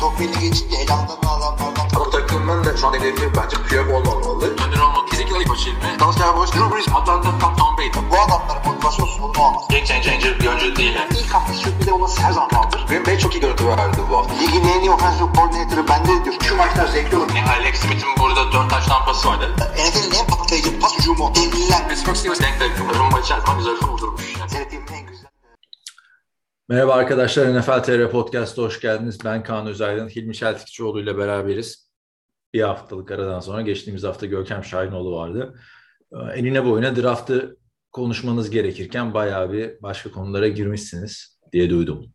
Tokmen'i geçince elamdan adamlardan Bu takımın da şu an hedefi bence Piyok olmamalı. Ayıp açıldı. Dallas Cowboys, Drew Brees, Atlanta, Tom, Tom Brady. bu adamların motivasyonsuz bunu olmaz. Game changer bir oyuncu değil. İlk hafta sürpriz olması her zaman vardır. Green Bay çok iyi görüntü verdi bu hafta. Ligin en iyi offensive coordinator'ı bende diyor. Şu maçlar zevkli olur. Alex Smith'in burada 4 taş tampası vardı. NFL'in en patlayıcı pas hücumu. Devliler. Pittsburgh Steelers denk takım. Rumba içerisinde güzel vurdurmuş. Seyrettiğimin en güzel. Merhaba arkadaşlar, NFL TR Podcast'a hoş geldiniz. Ben Kaan Özaydın, Hilmi Çeltikçioğlu ile beraberiz. Bir haftalık aradan sonra geçtiğimiz hafta Görkem Şahinoğlu vardı. Ee, Enine boyuna draftı konuşmanız gerekirken bayağı bir başka konulara girmişsiniz diye duydum.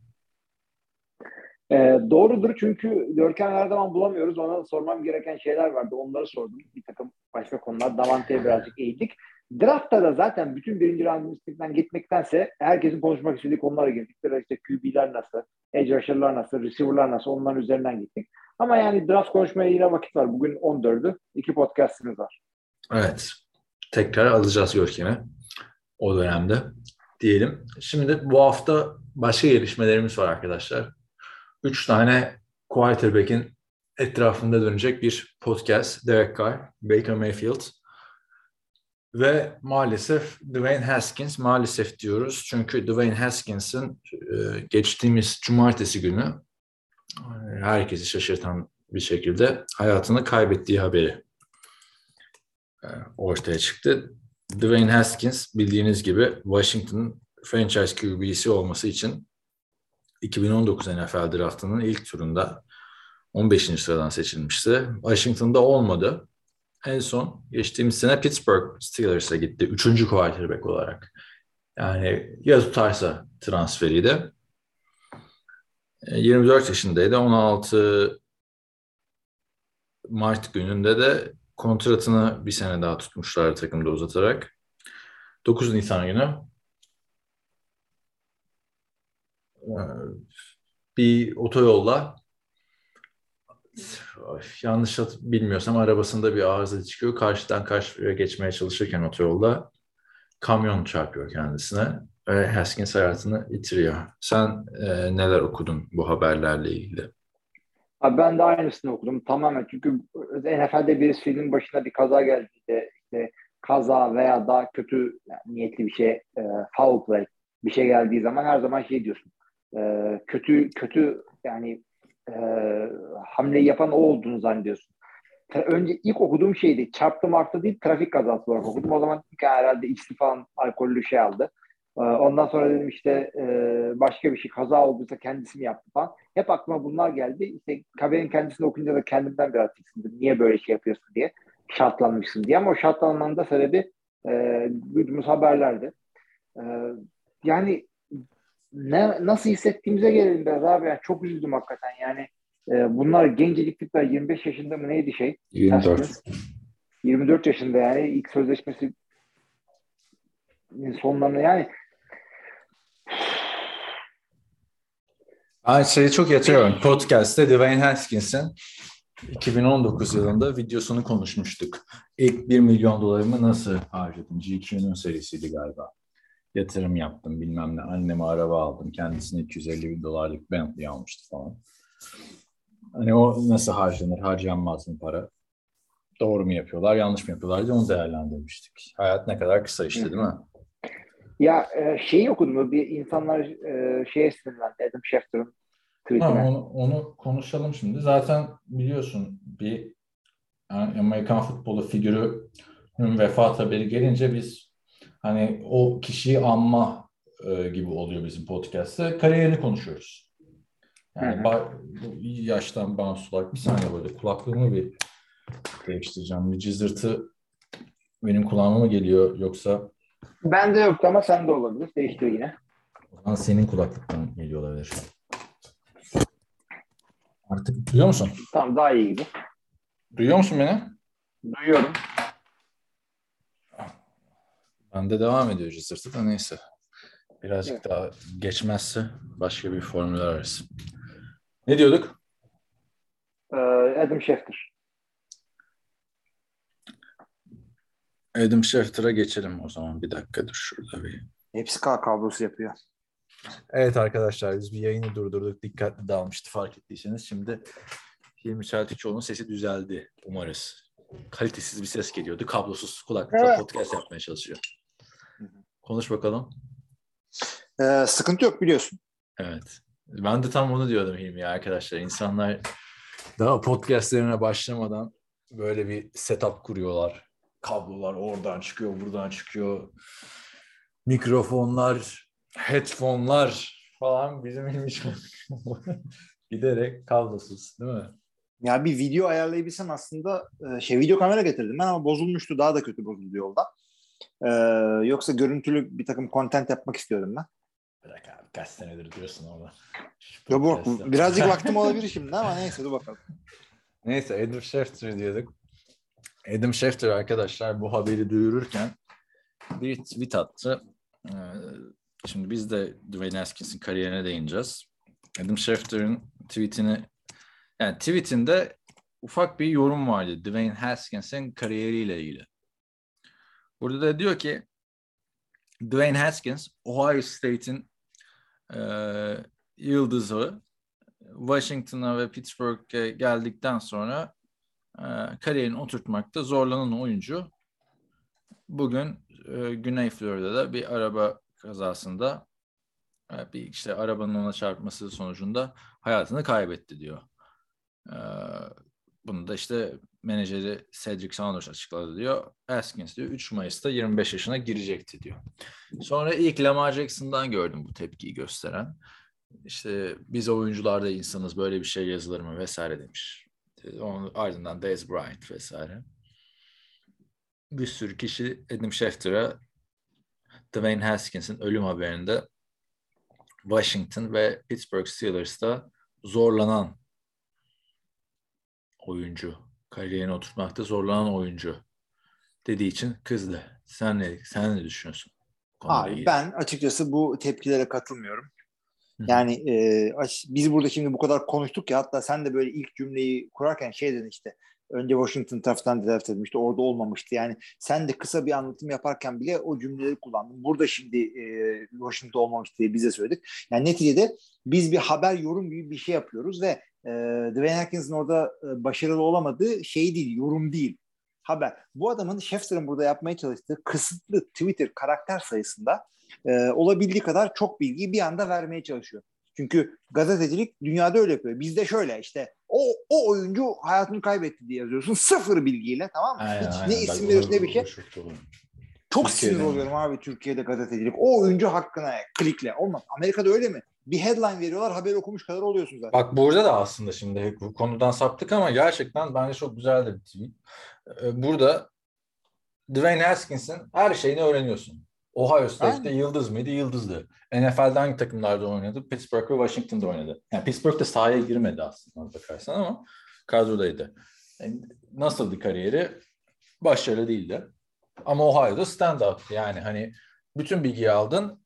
E, doğrudur çünkü Görkem her zaman bulamıyoruz. Ona sormam gereken şeyler vardı. Onları sordum. Bir takım başka konular. Davante'ye birazcık eğildik. Draftta da zaten bütün birinci round'dan gitmektense herkesin konuşmak istediği konulara girdik. Biraz işte QB'ler nasıl, edge rusher'lar nasıl, receiver'lar nasıl onların üzerinden gittik. Ama yani draft konuşmaya yine vakit var. Bugün 14'ü. iki podcast'imiz var. Evet, tekrar alacağız Görkem'i o dönemde diyelim. Şimdi bu hafta başka gelişmelerimiz var arkadaşlar. Üç tane quarterback'in etrafında dönecek bir podcast. Derek Carr, Baker Mayfield ve maalesef Dwayne Haskins maalesef diyoruz. Çünkü Dwayne Haskins'in e, geçtiğimiz cumartesi günü herkesi şaşırtan bir şekilde hayatını kaybettiği haberi e, ortaya çıktı. Dwayne Haskins bildiğiniz gibi Washington franchise QB'si olması için 2019 NFL draftının ilk turunda 15. sıradan seçilmişti. Washington'da olmadı. En son geçtiğimiz sene Pittsburgh Steelers'a gitti. Üçüncü quarterback olarak. Yani ya tutarsa transferiydi. 24 yaşındaydı. 16 Mart gününde de kontratını bir sene daha tutmuşlar takımda uzatarak. 9 Nisan günü bir otoyolla yanlış bilmiyorsam arabasında bir arıza çıkıyor. Karşıdan karşıya geçmeye çalışırken otoyolda kamyon çarpıyor kendisine ve Haskins hayatını yitiriyor. Sen e, neler okudun bu haberlerle ilgili? Abi ben de aynısını okudum tamamen çünkü NFL'de bir filmin başına bir kaza geldiğinde işte kaza veya daha kötü yani niyetli bir şey e, foul play bir şey geldiği zaman her zaman şey diyorsun e, kötü kötü yani e, hamleyi yapan o olduğunu zannediyorsun. Önce ilk okuduğum şeydi çarptı martı değil trafik kazası olarak okudum. O zaman ilk herhalde içti falan alkollü şey aldı. E, ondan sonra dedim işte e, başka bir şey kaza olduysa kendisi mi yaptı falan. Hep aklıma bunlar geldi. İşte haberin kendisini okuyunca da kendimden biraz tiksindim. Niye böyle şey yapıyorsun diye. Şartlanmışsın diye. Ama o şartlanmanın da sebebi e, duyduğumuz haberlerdi. E, yani ne, nasıl hissettiğimize gelelim biraz abi. Yani çok üzüldüm hakikaten yani. E, bunlar gencecik tipler 25 yaşında mı neydi şey? 24. 24 yaşında yani ilk sözleşmesi sonlarında yani Ben şeyi çok yatırıyorum. Podcast'te Dwayne Haskins'in 2019 yılında videosunu konuşmuştuk. İlk 1 milyon dolarımı nasıl harcadım? GQ'nun serisiydi galiba. Yatırım yaptım bilmem ne. Anneme araba aldım. Kendisine 250 bin dolarlık Bentley almıştı falan. Hani o nasıl harcanır, harcanmaz mı para? Doğru mu yapıyorlar, yanlış mı yapıyorlar diye onu değerlendirmiştik. Hayat ne kadar kısa işte değil mi? Ya e, şeyi okudum bir insanlar e, şeye sinirlendi Adam Schefter'ın tweetine. Onu, onu konuşalım şimdi. Zaten biliyorsun bir yani Amerikan futbolu figürünün vefat haberi gelince biz hani o kişiyi anma e, gibi oluyor bizim podcast'te. Kariyerini konuşuyoruz. Yani ba- yaştan bağımsız olarak bir saniye böyle kulaklığımı bir değiştireceğim. Bir cızırtı benim kulağıma mı geliyor yoksa Bende yoktu ama sende olabilir. Değiştir yine. o zaman senin kulaklıktan geliyor olabilir. Artık duyuyor musun? Tamam daha iyi gibi. Duyuyor musun beni? Duyuyorum. Bende devam ediyor cızırtı da neyse. Birazcık Evet. daha geçmezse başka bir formül ararız. Ne diyorduk? Ee, Adam Schefter. Adam Schefter'a geçelim o zaman. Bir dakika dur şurada bir. Hepsi K kablosu yapıyor. Evet arkadaşlar biz bir yayını durdurduk. Dikkatli dalmıştı fark ettiyseniz. Şimdi Hilmi Çeltikçioğlu'nun sesi düzeldi umarız. Kalitesiz bir ses geliyordu. Kablosuz kulaklıkla Evet. podcast yapmaya çalışıyor. Konuş bakalım. Ee, sıkıntı yok biliyorsun. Evet. Ben de tam onu diyordum Hilmi ya arkadaşlar. İnsanlar daha podcastlerine başlamadan böyle bir setup kuruyorlar. Kablolar oradan çıkıyor, buradan çıkıyor. Mikrofonlar, headphone'lar falan bizim Hilmi giderek kablosuz değil mi? Ya bir video ayarlayabilsem aslında e, şey video kamera getirdim ben ama bozulmuştu. Daha da kötü bozuldu yolda. Ee, yoksa görüntülü bir takım content yapmak istiyorum ben. Bırak abi kaç senedir diyorsun orada. Ya bu, birazcık vaktim olabilir şimdi ama neyse dur bakalım. Neyse Adam Schefter diyorduk. Adam Schefter arkadaşlar bu haberi duyururken bir tweet attı. Ee, Şimdi biz de Dwayne Haskins'in kariyerine değineceğiz. Adam Schefter'ın tweetini yani tweetinde ufak bir yorum vardı Dwayne Haskins'in kariyeriyle ilgili. Burada da diyor ki Dwayne Haskins Ohio State'in e, yıldızı Washington'a ve Pittsburgh'e geldikten sonra kariyerini oturtmakta zorlanan oyuncu bugün e, Güney Florida'da bir araba kazasında e, bir işte arabanın ona çarpması sonucunda hayatını kaybetti diyor. E, bunu da işte menajeri Cedric Saunders açıkladı diyor. Haskins diyor 3 Mayıs'ta 25 yaşına girecekti diyor. Sonra ilk Lamar Jackson'dan gördüm bu tepkiyi gösteren. İşte biz oyuncularda insanız böyle bir şey yazılır mı vesaire demiş. Onun ardından Dez Bryant vesaire. Bir sürü kişi Adam Schefter'a Dwayne Haskins'in ölüm haberinde Washington ve Pittsburgh Steelers'ta zorlanan oyuncu, kariyerini oturtmakta zorlanan oyuncu dediği için kızdı. Sen ne, sen ne düşünüyorsun? Abi ben açıkçası bu tepkilere katılmıyorum. Yani e, biz burada şimdi bu kadar konuştuk ya hatta sen de böyle ilk cümleyi kurarken şey dedin işte önce Washington tarafından draft edilmişti orada olmamıştı. Yani sen de kısa bir anlatım yaparken bile o cümleleri kullandın. Burada şimdi e, Washington olmamıştı diye bize söyledik. Yani neticede biz bir haber yorum gibi bir şey yapıyoruz ve e, Dwayne Hatkins'in orada e, başarılı olamadığı şey değil, yorum değil. Haber. Bu adamın Schefter'ın burada yapmaya çalıştığı kısıtlı Twitter karakter sayısında e, olabildiği kadar çok bilgiyi bir anda vermeye çalışıyor. Çünkü gazetecilik dünyada öyle yapıyor. Bizde şöyle işte o, o oyuncu hayatını kaybetti diye yazıyorsun. Sıfır bilgiyle tamam mı? Aynen, Hiç aynen. ne isim veriyorsun ne bir şey. çok Türkiye'de sinir oluyorum abi Türkiye'de gazetecilik. O oyuncu hakkına klikle. Olmaz. Amerika'da öyle mi? Bir headline veriyorlar haberi okumuş kadar oluyorsun zaten. Bak burada da aslında şimdi bu konudan saptık ama gerçekten bence çok güzel de bir tweet. Ee, Burada Dwayne Haskins'in her şeyini öğreniyorsun. Ohio State'de Aynen. yıldız mıydı? Yıldızdı. NFL'de hangi takımlarda oynadı? Pittsburgh ve Washington'da oynadı. Yani Pittsburgh'de sahaya girmedi aslında bakarsan ama kadrodaydı. Yani nasıldı kariyeri? Başarılı değildi. Ama Ohio'da stand-up. Yani hani bütün bilgiyi aldın.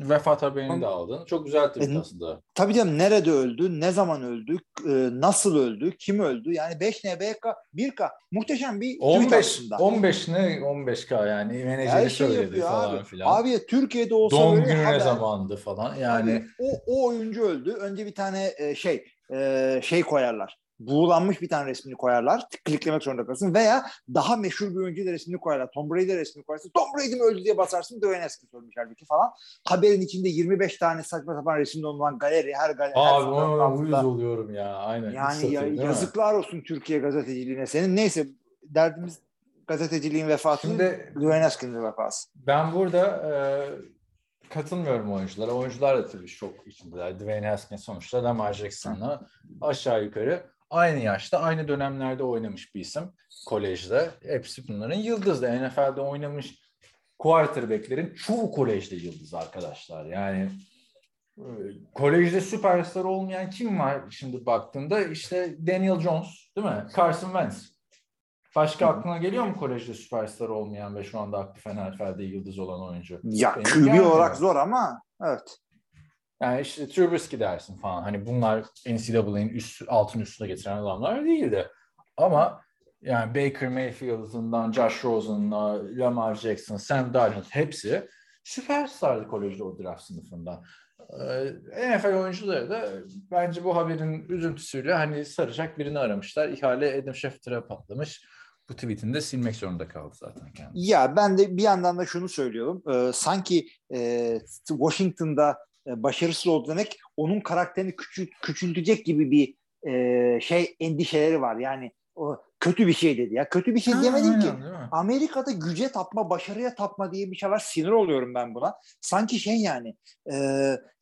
Vefat haberini de aldın. Çok güzel tweet E, aslında. Tabii canım nerede öldü, ne zaman öldü, e, nasıl öldü, kim öldü? Yani 5 NBK, 1K muhteşem bir tweet 15 aslında. 15 ne 15k yani menajeri Her şey söyledi falan abi. filan. Abi Türkiye'de olsa Doğum böyle günü ne haber. zamandı falan yani Abi, o, o oyuncu öldü. Önce bir tane e, şey e, şey koyarlar. Buğulanmış bir tane resmini koyarlar. Kliklemek zorunda kalırsın. Veya daha meşhur bir oyuncu da resmini koyarlar. Tom Brady de resmini koyarsın. Tom Brady mi öldü diye basarsın. Dwayne Haskins ölmüş halbuki falan. Haberin içinde 25 tane saçma sapan resimde olan galeri. Her galeri. abi ona uyuz oluyorum ya aynen. Yani ya, değil mi? yazıklar olsun Türkiye gazeteciliğine senin. Neyse derdimiz gazeteciliğin vefatının Şimdi Dwayne Haskins'in vefası. ben burada e, katılmıyorum oyunculara. Oyuncular da tabii çok içindeler. Dwayne Haskins sonuçta Lamar Jackson'la aşağı yukarı aynı yaşta aynı dönemlerde oynamış bir isim kolejde. Hepsi bunların yıldızdı. NFL'de oynamış quarterback'lerin çoğu kolejde yıldız arkadaşlar. Yani e, kolejde süperstar olmayan kim var şimdi baktığında işte Daniel Jones değil mi? Carson Wentz. Başka aklına geliyor mu kolejde süperstar olmayan ve şu anda aktif NFL'de yıldız olan oyuncu? Ya Benim QB olarak zor ama evet. Yani işte Trubisky dersin falan. Hani bunlar NCAA'nin üst, altın üstüne getiren adamlar değildi. Ama Yani Baker Mayfield'ından Josh Rosen'la Lamar Jackson, Sam Darnold hepsi süperstardı kolejde o draft sınıfında. Ee, NFL oyuncuları da bence bu haberin üzüntüsüyle hani saracak birini aramışlar. İhale Adam Schefter'a patlamış. Bu tweetini de silmek zorunda kaldı zaten kendisi. Ya ben de bir yandan da şunu söylüyorum. Ee, sanki e, Washington'da başarısız oldu demek onun karakterini küçült, küçültecek gibi bir e, şey endişeleri var. Yani o kötü bir şey dedi ya. Kötü bir şey Ha, demedim aynen, ki. Amerika'da güce tapma, başarıya tapma diye bir şey var. Sinir oluyorum ben buna. Sanki şey yani e,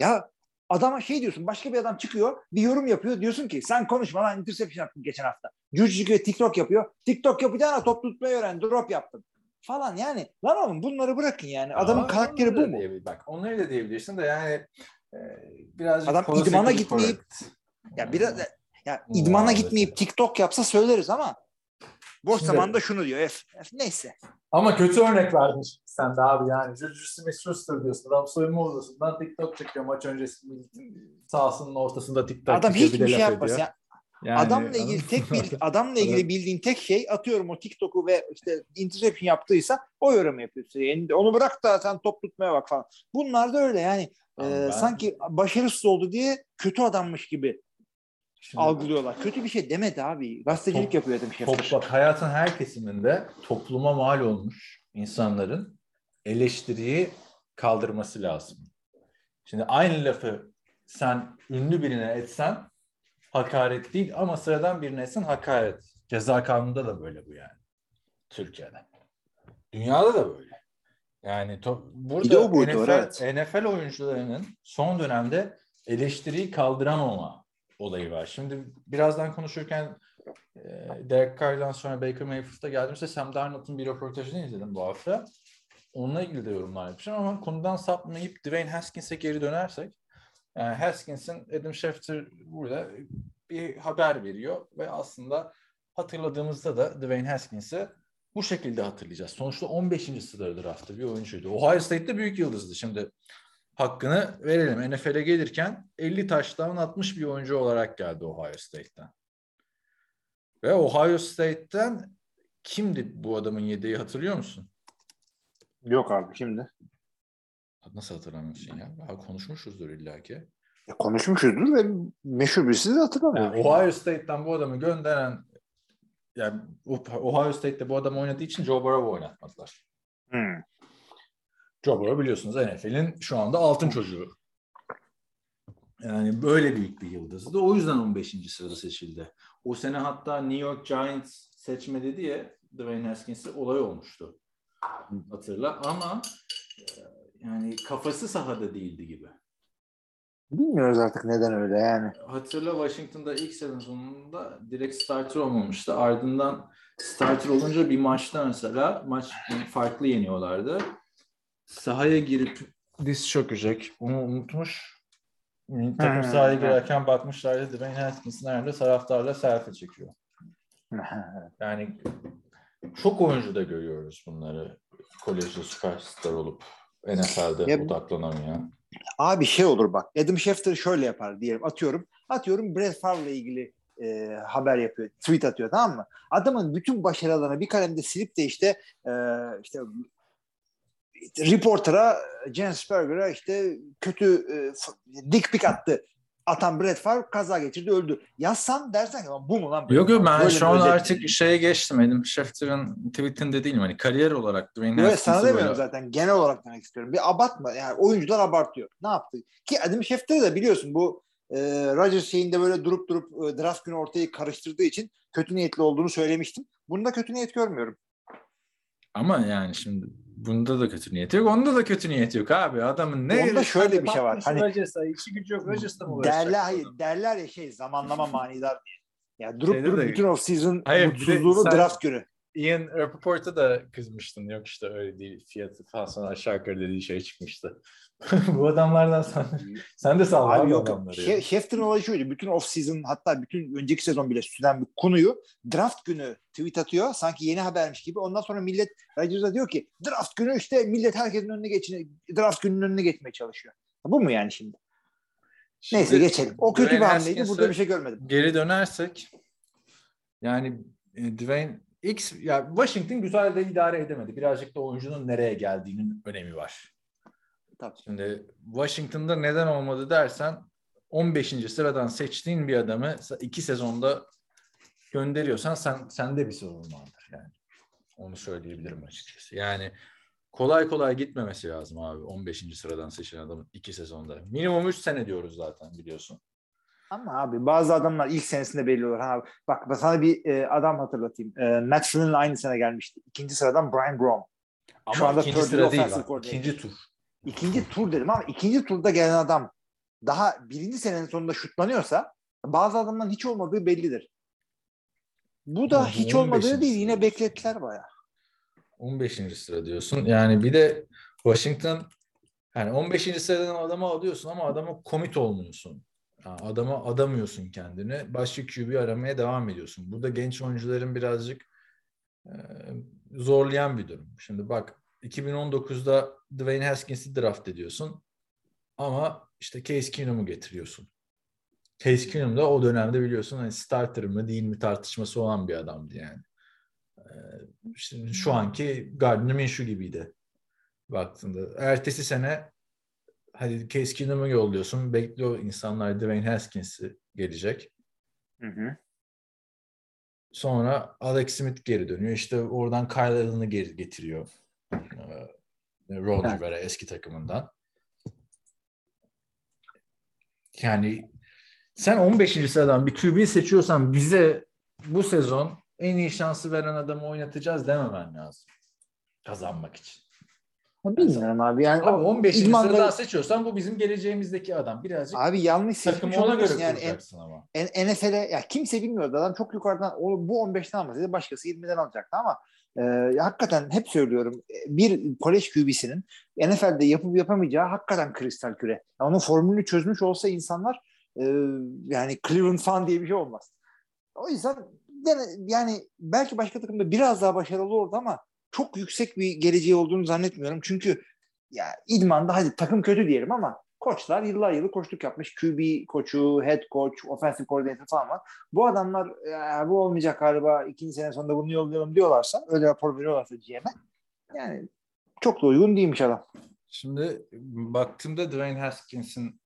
ya adama şey diyorsun başka bir adam çıkıyor bir yorum yapıyor diyorsun ki sen konuşma lan interception yaptın geçen hafta. Cücü çıkıyor TikTok yapıyor. TikTok yapacağına top tutmayı öğren drop yaptın falan yani. Lan oğlum bunları bırakın yani. Adamın Ama karakteri bu mu? Bak onları da diyebilirsin de yani e, birazcık Adam idmana gitmeyip- correct. Ya biraz ya Hmm, idmana gitmeyip TikTok yapsa söyleriz ama boş Şimdi- zamanda şunu diyor. F, F, neyse. Ama kötü örnek verdin sen de abi yani. Juju Smith-Schuster diyorsun. Adam soyunma odasından TikTok çekiyor maç öncesi sahasının ortasında TikTok Adam hiçbir şey yapmaz. Ya, Yani, adamla ilgili tek bir adamla ilgili bildiğin tek şey atıyorum o TikTok'u ve işte interception yaptıysa o yorum yapıyorsun. Yani onu bırak da sen top tutmaya bak falan. Bunlar da öyle yani e, ben- sanki başarısız oldu diye kötü adammış gibi Şimdi algılıyorlar. Kötü bir şey demedi abi. Gazetecilik Top- yapıyor dedim top, bak, hayatın her kesiminde topluma mal olmuş insanların eleştiriyi kaldırması lazım. Şimdi aynı lafı sen ünlü birine etsen hakaret değil ama sıradan birine etsen hakaret. Ceza kanununda da böyle bu yani. Türkiye'de. Dünyada da böyle. Yani to- burada Bir de o boyutu NFL, evet. NFL oyuncularının son dönemde eleştiriyi kaldıramama olayı var. Şimdi birazdan konuşurken e, Derek Carr'dan sonra Baker Mayfield'a geldiğimizde Sam Darnold'un bir röportajını izledim bu hafta. Onunla ilgili de yorumlar yapacağım ama konudan sapmayıp Dwayne Haskins'e geri dönersek yani Haskins'in Adam Schefter burada bir haber veriyor ve aslında hatırladığımızda da Dwayne Haskins'i bu şekilde hatırlayacağız. Sonuçta 15. sırada draftı bir oyuncuydu. Ohio State'de büyük yıldızdı. Şimdi hakkını verelim. NFL'e gelirken 50 taştan 60 bir oyuncu olarak geldi Ohio State'ten. Ve Ohio State'ten kimdi bu adamın yedeği hatırlıyor musun? Yok abi şimdi. Nasıl hatırlamıyorsun ya? Daha konuşmuşuzdur illaki. Ya konuşmuşuzdur ve meşhur birisi de hatırlamıyorum. Yani Ohio State'ten bu adamı gönderen yani Ohio State'te bu adam oynadığı için Joe Burrow oynatmadılar. Hmm. Joe Burrow biliyorsunuz NFL'in şu anda altın çocuğu. Yani böyle büyük bir yıldızdı. O yüzden 15. sırada seçildi. O sene hatta New York Giants seçmedi diye Dwayne Haskins'e olay olmuştu. Hatırla ama e, yani kafası sahada değildi gibi. Bilmiyoruz artık neden öyle yani. Hatırla Washington'da ilk sezonunda direkt starter olmamıştı. Ardından starter olunca bir maçta mesela maç farklı yeniyorlardı. Sahaya girip diz çökecek. Onu unutmuş. Takım Hmm. sahaya girerken bakmışlardı Dwayne Haskins nerede taraftarla selfie çekiyor. Yani çok oyuncu da görüyoruz bunları. Kolejde süperstar olup NFL'de Ya- odaklanamayan. Abi şey olur bak. Adam Schefter şöyle yapar diyelim. Atıyorum. Atıyorum Brett Favre'la ilgili e, haber yapıyor. Tweet atıyor tamam mı? Adamın bütün başarılarını bir kalemde silip de işte e, işte reporter'a James Berger'a işte kötü e, dick pic attı. Atan Brett Favre kaza geçirdi öldü. Yazsan dersen ki "Lan bu mu lan? Yok yok ben Böyle şu an özet." artık şeye geçtim. Benim Schefter'ın tweetinde değilim. Hani kariyer olarak Dwayne Yok sana demiyorum böyle... zaten. Genel olarak demek istiyorum. Bir abartma. Yani oyuncular abartıyor. Ne yaptı? Ki Adam Schefter'i de biliyorsun bu e, Rodgers şeyinde böyle durup durup e, draft günü ortayı karıştırdığı için kötü niyetli olduğunu söylemiştim. Bunda kötü niyet görmüyorum. Ama yani şimdi bunda da kötü niyeti yok. Onda da kötü niyeti yok abi. Adamın ne... Onda şöyle bir şey var. Hani- Rodgers'a, işi gücü yok. Rodgers'la mı uğraşacak? Derler, hayır, derler ya şey zamanlama manidar diye. Ya durup Şeyde durup de- bütün off season Hayır, mutsuzluğunu sen- draft günü. Ian Rappaport'a da kızmıştın. Yok işte öyle değil. Fiyatı falan sonra aşağı yukarı dediği şey çıkmıştı. bu adamlardan sen, sen de sal Abi yok. adamları. Ya. Schefter'ın olayı şuydu. Bütün off season hatta bütün önceki sezon bile süren bir konuyu draft günü tweet atıyor. Sanki yeni habermiş gibi. Ondan sonra millet Rodgers'a diyor ki draft günü işte millet herkesin önüne geçin draft gününün önüne geçmeye çalışıyor. Bu mu yani şimdi? Neyse Şimdi geçelim. O kötü bir hamleydi. Burada bir şey görmedim. Geri dönersek yani e, Dwayne X ya Washington güzel de idare edemedi. Birazcık da oyuncunun nereye geldiğinin önemi var. Tabii. Şimdi Washington'da neden olmadı dersen 15. sıradan seçtiğin bir adamı iki sezonda gönderiyorsan sen sende bir sorun vardır yani. Onu söyleyebilirim açıkçası. Yani kolay kolay gitmemesi lazım abi 15. sıradan seçilen adamın iki sezonda. Minimum 3 sene diyoruz zaten biliyorsun. Ama abi bazı adamlar ilk senesinde belli olur. Ha, bak ben sana bir e, adam hatırlatayım. E, Matt Flynn'in aynı sene gelmişti. İkinci sıradan Brian Grom. Ama Şu anda ikinci sıra değil. İkinci tur. İkinci tur dedim ama ikinci turda gelen adam daha birinci senenin sonunda şutlanıyorsa bazı adamların hiç olmadığı bellidir. Bu da Ama bu hiç 15. olmadığı değil. Yine beklettiler bayağı. 15. sıra diyorsun. Yani bir de Washington yani 15. sıradan adamı alıyorsun ama adama komit olmuyorsun. Adama adamıyorsun kendini. Başka QB aramaya devam ediyorsun. Burada genç oyuncuların birazcık e, zorlayan bir durum. Şimdi bak 2019'da Dwayne Haskins'i draft ediyorsun ama işte Case Keenum'u getiriyorsun. Case Keenum da o dönemde biliyorsun hani starter mı değil mi tartışması olan bir adamdı yani. Ee, Şimdi şu anki Gardner Minshew gibiydi baktığında. Ertesi sene hadi Case Keenum'u yolluyorsun. Bekliyor insanlar Dwayne Haskins'i gelecek. Hı hı. Sonra Alex Smith geri dönüyor. İşte oradan Kyle Allen'ı geri getiriyor. Ee, Ron. Rivera eski takımından. Yani sen 15. sıradan bir QB seçiyorsan bize bu sezon en iyi şansı veren adamı oynatacağız dememen lazım. Kazanmak için. Bilmiyorum abi. Yani o 15. idmanda- sıradan seçiyorsan bu bizim geleceğimizdeki adam. Birazcık Abi yanlış takımı ona göre. Yani en, ama. en, NFL'e ya kimse bilmiyordu. Adam çok yukarıdan o, bu 15'ten almasaydı başkası 20'den alacaktı ama e, hakikaten hep söylüyorum e, bir kolej QB'sinin NFL'de yapıp yapamayacağı hakikaten kristal küre. Ya onun formülünü çözmüş olsa insanlar e, yani Cleveland fan diye bir şey olmaz. O yüzden yani belki başka takımda biraz daha başarılı olurdu ama çok yüksek bir geleceği olduğunu zannetmiyorum. Çünkü ya idmanda hadi takım kötü diyelim ama koçlar yıllar yılı koçluk yapmış. QB koçu, head coach, offensive coordinator falan var. Bu adamlar "Ya bu olmayacak galiba ikinci sene sonunda bunu yollayalım diyorlarsa öyle rapor veriyorlarsa GM'e yani çok da uygun değilmiş adam. Şimdi baktığımda Dwayne Haskins'in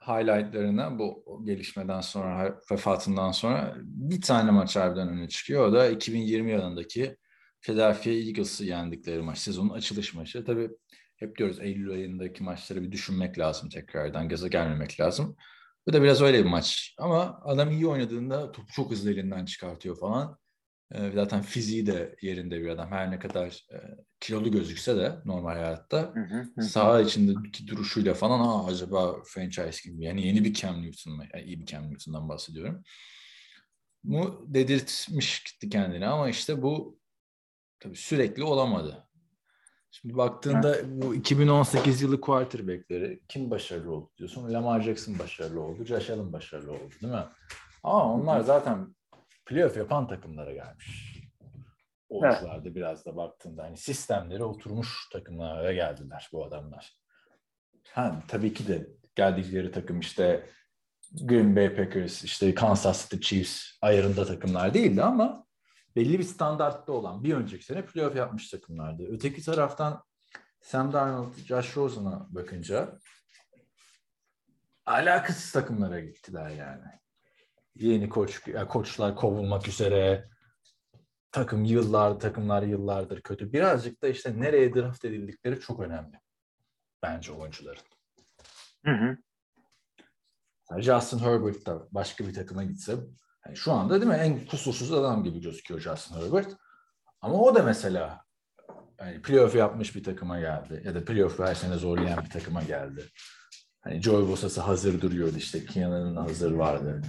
highlightlarına bu gelişmeden sonra, vefatından sonra bir tane maç harbiden öne çıkıyor. O da 2020 yılındaki Philadelphia Eagles'ı yendikleri maç. Sezonun açılış maçı. Tabii hep diyoruz Eylül ayındaki maçları bir düşünmek lazım tekrardan. Gaza gelmemek lazım. Bu da biraz öyle bir maç. Ama adam iyi oynadığında topu çok hızlı elinden çıkartıyor falan. Ee, zaten fiziği de yerinde bir adam. Her ne kadar e, kilolu gözükse de normal hayatta saha içindeki duruşuyla falan Aa, acaba franchise gibi yani yeni bir Cam Newton? Yani iyi bir Cam Newton'dan bahsediyorum. Bu dedirtmişti kendini ama işte bu tabii sürekli olamadı. Şimdi baktığında bu 2018 yılı quarterback'leri kim başarılı oldu diyorsun? Lamar Jackson başarılı oldu, Josh Allen başarılı oldu değil mi? Ama onlar zaten playoff yapan takımlara gelmiş. Oyuncularda biraz da baktığında hani sistemleri oturmuş takımlara geldiler bu adamlar. Ha, tabii ki de geldikleri takım işte Green Bay Packers, işte Kansas City Chiefs ayarında takımlar değildi ama belli bir standartta olan bir önceki sene playoff yapmış takımlardı. Öteki taraftan Sam Darnold, Josh Rosen'a bakınca alakasız takımlara gittiler yani. Yeni koç, ya koçlar kovulmak üzere, takım yıllar, takımlar yıllardır kötü. Birazcık da işte nereye draft edildikleri çok önemli. Bence oyuncuların. Hı hı. Justin Herbert da başka bir takıma gitse yani şu anda değil mi en kusursuz adam gibi gözüküyor Justin Herbert. Ama o da mesela yani playoff yapmış bir takıma geldi. Ya da playoff her sene zorlayan bir takıma geldi. Hani Joey Bosa'sı hazır duruyordu işte. Keenan'ın hazır vardı.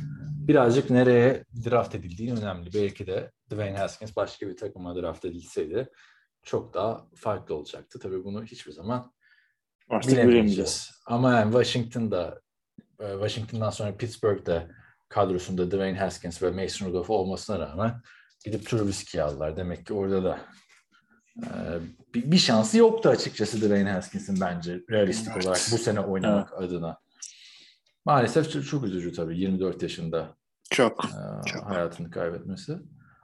Birazcık nereye draft edildiği önemli. Belki de Dwayne Haskins başka bir takıma draft edilseydi çok daha farklı olacaktı. Tabii bunu hiçbir zaman Artık bilemeyeceğiz. Ama yani Washington'da e, Washington'dan sonra Pittsburgh'de kadrosunda Dwayne Haskins ve Mason Rudolph olmasına rağmen gidip Trubisky'yi aldılar. Demek ki orada da e, bir, bir şansı yoktu açıkçası Dwayne Haskins'in bence realistik Evet. olarak bu sene oynamak adına. Maalesef çok, çok üzücü tabii 24 yaşında Çok. e, Çok. hayatını kaybetmesi.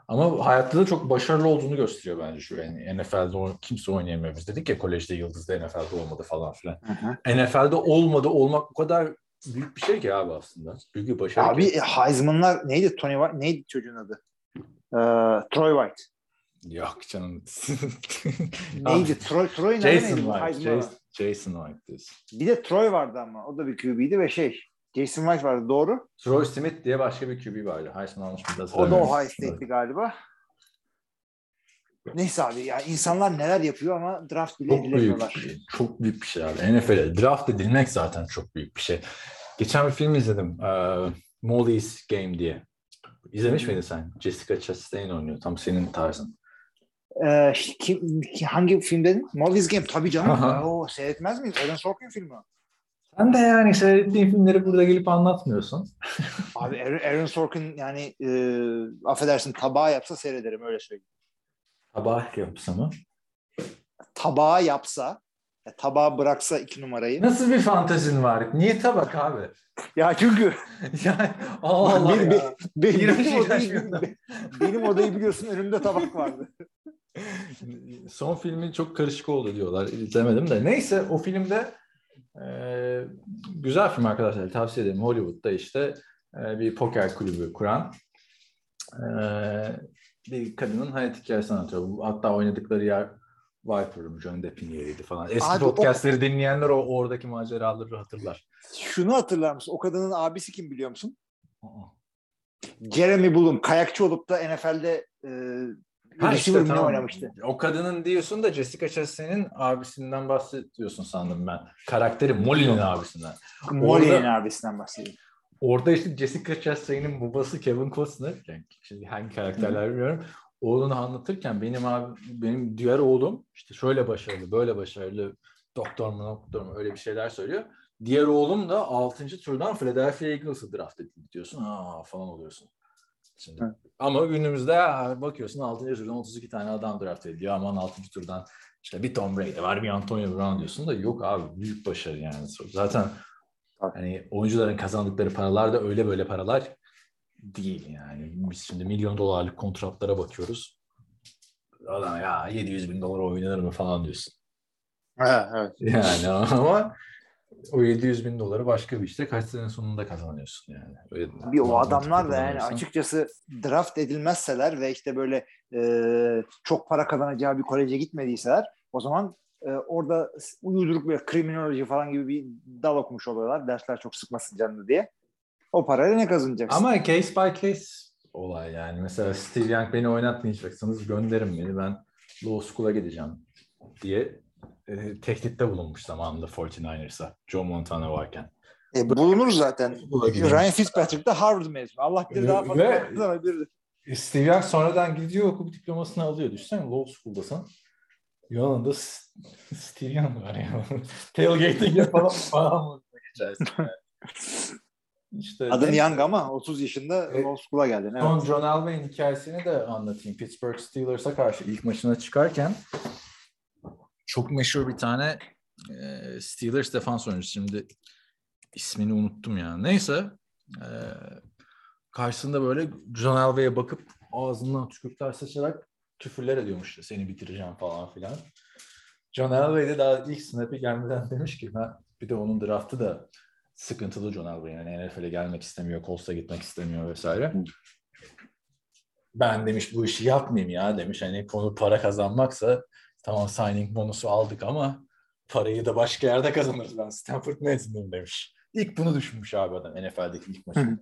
Ama hayatta da çok başarılı olduğunu gösteriyor bence şu. Yani NFL'de kimse oynayamıyor. Biz dedik ya kolejde yıldızda NFL'de olmadı falan filan. NFL'de olmadı olmak o kadar büyük bir şey ki abi aslında. Büyük bir başarı. Abi ki. Heisman'lar neydi Tony White? Neydi çocuğun adı? Ee, Troy White. Yok canım. Neydi? Troy, adı Jason neydi? White. Heisman'lar? Jason, Jason White diyorsun. Bir de Troy vardı ama. O da bir QB'ydi ve şey Jason White vardı doğru. Troy Smith diye başka bir QB vardı. Heisman almış mıydı O da hatırlamıyorum. Ohio State'ti galiba. Neyse abi ya insanlar neler yapıyor ama draft bile Çok büyük edilemiyorlar. bir şey. Çok büyük bir şey abi. NFL'e draft edilmek zaten çok büyük bir şey. Geçen bir film izledim. Ee, Molly's Game diye. İzlemiş miydin sen? Jessica Chastain oynuyor. Tam senin tarzın. Ee, kim, ki- hangi film dedin? Molly's Game tabii canım. Aha. Oo, seyretmez miyiz? Aaron Sorkin filmi. o. Sen de yani seyrettiğin filmleri burada gelip anlatmıyorsun. Abi Aaron, Sorkin yani e, affedersin tabağı yapsa seyrederim öyle söyleyeyim. Sabah yapsa mı? Tabağı yapsa ya tabağı bıraksa iki numarayı. Nasıl bir fantezin var? Niye tabak abi? Ya çünkü yani Allah Allah ya. benim, iğrenç odayı, benim odayı biliyorsun önümde tabak vardı. Son filmi çok karışık oldu diyorlar. İzlemedim de. Neyse o filmde e, güzel film arkadaşlar. Tavsiye ederim. Hollywood'da işte e, bir poker kulübü kuran e, bir kadının hayat hikayesini anlatıyor. Hatta oynadıkları yer Viper'ım, John Depp'in yeriydi falan. Eski Abi o- podcastleri dinleyenler o oradaki maceraları hatırlar. Şunu hatırlar mısın? O kadının abisi kim biliyor musun? Jeremy Bullum. Kayakçı olup da NFL'de e, Ha, işte, tamam. oynamıştı? O kadının diyorsun da Jessica Chastain'in abisinden bahsediyorsun sandım ben. Karakteri Molly'nin abisinden. Molly'nin abisinden bahsediyorum. Orada işte Jessica Chastain'in babası Kevin Costner, yani şimdi hangi karakterler bilmiyorum. Oğlunu anlatırken benim abi, benim diğer oğlum işte şöyle başarılı, böyle başarılı, doktor mu doktor mu öyle bir şeyler söylüyor. Diğer oğlum da 6. turdan Philadelphia Eagles'ı draft edildi diyorsun. Aa falan oluyorsun. Şimdi. Hı. Ama günümüzde bakıyorsun 6. turdan 32 tane adam draft ediliyor. Aman 6. turdan işte bir Tom Brady var, bir Antonio Brown diyorsun da yok abi büyük başarı yani. Zaten hani oyuncuların kazandıkları paralar da öyle böyle paralar değil yani. Biz şimdi milyon dolarlık kontratlara bakıyoruz. Adam ya 700 bin dolar oynanır mı falan diyorsun. Ha, evet. Yani ama o 700 bin doları başka bir işte kaç sene sonunda kazanıyorsun yani. Öyle Bir o adamlar da yani açıkçası draft edilmezseler ve işte böyle e, çok para kazanacağı bir koleje gitmediyseler o zaman e, orada uyduruk böyle kriminoloji falan gibi bir dal okumuş oluyorlar. Dersler çok sıkmasın canını diye. O parayla ne kazanacaksın? Ama case by case olay yani. Mesela Steve Young beni oynatmayacaksanız gönderin beni ben law school'a gideceğim diye e, tehditte bulunmuş zamanında 49ers'a Joe Montana varken. E, bulunur zaten. Ryan Fitzpatrick de Harvard mezunu. Allah bir daha fazla Ve- Steve Young sonradan gidiyor okul diplomasını alıyor. Düşünsene law school'dasın. Yanında S- Steve Young var ya. Tailgating yapalım falan mı geçersin? İşte Adı neyse. Young ama 30 yaşında law school'a geldin. Evet. Son John Elway'in hikayesini de anlatayım. Pittsburgh Steelers'a karşı ilk maçına çıkarken çok meşhur bir tane e, Steelers defans oyuncusu. Şimdi ismini unuttum ya. Neyse e, karşısında böyle John Elway'e bakıp ağzından tükürükler saçarak küfürler ediyormuş. Seni bitireceğim falan filan. John Elway de daha ilk snap'i gelmeden demiş ki ben bir de onun draftı da sıkıntılı John Elway. Yani NFL'e gelmek istemiyor, Colts'a gitmek istemiyor vesaire. Ben demiş bu işi yapmayayım ya demiş. Hani konu para kazanmaksa tamam signing bonusu aldık ama parayı da başka yerde kazanırız. Ben Stanford mezunuyum demiş. İlk bunu düşünmüş abi adam NFL'deki ilk maçı.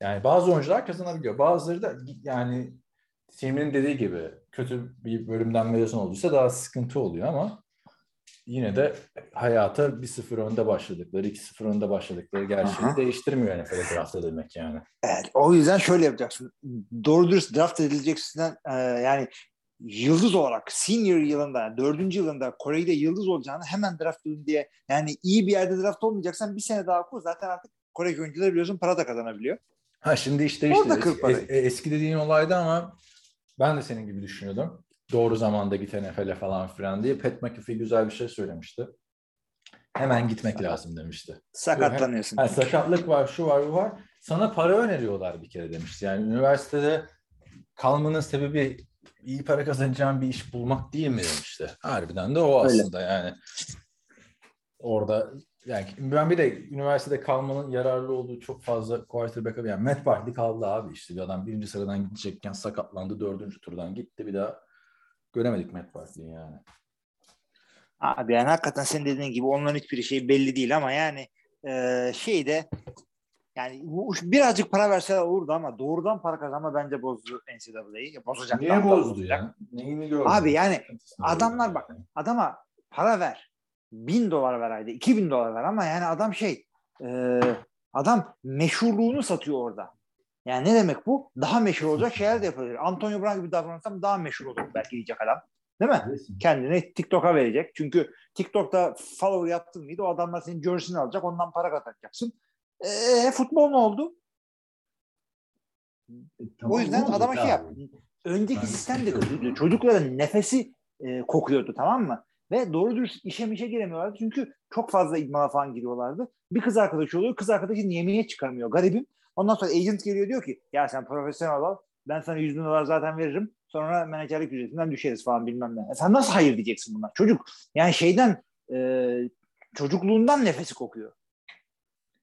Yani bazı oyuncular kazanabiliyor. Bazıları da yani Tim'in dediği gibi kötü bir bölümden mezun olduysa daha sıkıntı oluyor ama yine de hayata 1-0 önde başladıkları, 2-0 önde başladıkları gerçeğini Aha. değiştirmiyor NFL'e draft edilmek yani. Evet, o yüzden şöyle yapacaksın. Doğru dürüst draft edileceksin. E, yani yıldız olarak senior yılında, yani dördüncü yılında Kore'de yıldız olacağını hemen draft edin diye yani iyi bir yerde draft olmayacaksan bir sene daha oku. Zaten artık Kore oyuncuları biliyorsun para da kazanabiliyor. Ha şimdi işte işte es- es- eski dediğin olaydı ama ben de senin gibi düşünüyordum. Doğru zamanda git NFL'e falan filan diye Pat McAfee güzel bir şey söylemişti. Hemen gitmek lazım demişti. Sakatlanıyorsun. Ha, sakatlık var, şu var, bu var. Sana para öneriyorlar bir kere demişti. Yani üniversitede kalmanın sebebi iyi para kazanacağın bir iş bulmak değil mi demişti. Harbiden de o Öyle. aslında yani. Orada yani ben bir de üniversitede kalmanın yararlı olduğu çok fazla quarterback'a yani Matt Barkley kaldı abi işte bir adam birinci sıradan gidecekken sakatlandı dördüncü turdan gitti bir daha göremedik Matt Barkley'i yani. Abi yani hakikaten senin dediğin gibi onların hiçbir şey belli değil ama yani e, şeyde yani bu- birazcık para verseler olurdu ama doğrudan para kazanma bence bozdu NCAA'yı. Ya Bozacak. Niye bozdu ya? Neyini gördün? Abi yani adamlar bak adama para ver. Bin dolar ver ayda. iki bin dolar ver ama yani adam şey e, adam meşhurluğunu satıyor orada. Yani ne demek bu? Daha meşhur olacak şeyler de yapabilir. Antonio Brown gibi davranırsam daha meşhur olur belki diyecek adam. Değil mi? Resim. kendini TikTok'a verecek. Çünkü TikTok'ta follower yaptın mıydı o adamlar senin jersey'ini alacak ondan para kazanacaksın. Eee futbol ne oldu? Tamam, o yüzden adama şey yap. Önceki sistem de kötüydü. Çocukların nefesi e, kokuyordu tamam mı? Ve doğru dürüst işe mişe giremiyorlardı. Çünkü çok fazla idmana falan giriyorlardı. Bir kız arkadaşı oluyor. Kız arkadaşını yemeğe çıkarmıyor. Garibim. Ondan sonra agent geliyor diyor ki ya sen profesyonel ol. Ben sana 100 bin dolar zaten veririm. Sonra menajerlik ücretinden düşeriz falan bilmem ne. E Sen nasıl hayır diyeceksin buna? Çocuk yani şeyden e, çocukluğundan nefesi kokuyor.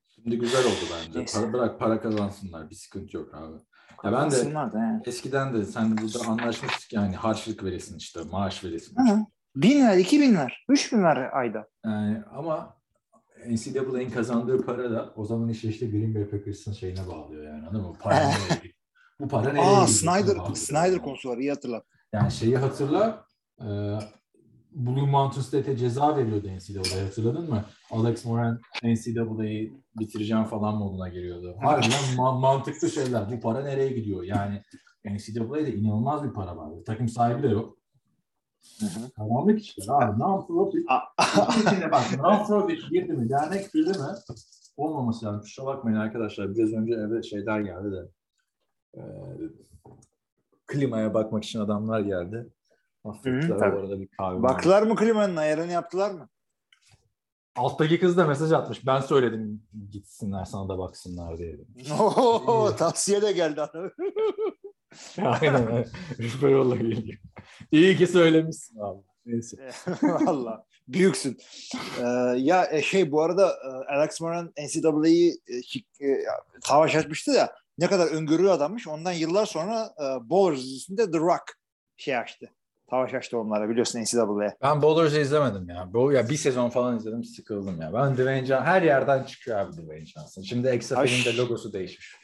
Şimdi güzel oldu bence. Neyse. Para, bırak para kazansınlar. Bir sıkıntı yok abi. Ya ben de yani. eskiden de sen de burada anlaşmıştık yani harçlık veresin işte maaş veresin. Hı. Bin ver, iki bin ver, üç bin ver ayda. Yani ama NCAA'nin kazandığı para da o zaman işte işte Green Bay Packers'ın şeyine bağlıyor yani anladın mı? Para nereye gidiyor? Bu para nereye Aa? Snyder. Snyder konusu var iyi hatırlat. Yani şeyi hatırla e, Blue Mountain State'e ceza veriyordu NCAA'ya hatırladın mı? Alex Moran NCAA'yı bitireceğim falan moduna giriyordu. Harbiden ma- mantıklı şeyler. Bu para nereye gidiyor? Yani NCAA'de inanılmaz bir para var. Takım sahibi de yok. Karanlık işler abi. Non-profit. İçine bak. Non-profit girdi mi? Dernek girdi mi? Olmaması lazım. Kusura bakmayın arkadaşlar. Biraz önce eve şeyler geldi de. E, klimaya bakmak için adamlar geldi. Affettiler tabii. bu arada bir kahve. Baktılar mı klimanın ayarını yaptılar mı? Alttaki kız da mesaj atmış. Ben söyledim gitsinler sana da baksınlar diye. Oo, tavsiye de geldi adam. Aynen. Rüfer yolla geliyor. İyi ki söylemişsin abi. Neyse. Valla büyüksün. Ee, ya e, şey bu arada e, Alex Moran NCAA'yı e, e, savaş açmıştı ya ne kadar öngörülü adammış. Ondan yıllar sonra e, Bowlers dizisinde The Rock şey açtı. Savaş açtı onlara biliyorsun NCAA'ya. Ben Bowlers'ı izlemedim ya. Bu ya bir sezon falan izledim sıkıldım ya. Ben Dwayne Johnson her yerden çıkıyor abi Dwayne Johnson. Şimdi XFL'in de logosu değişmiş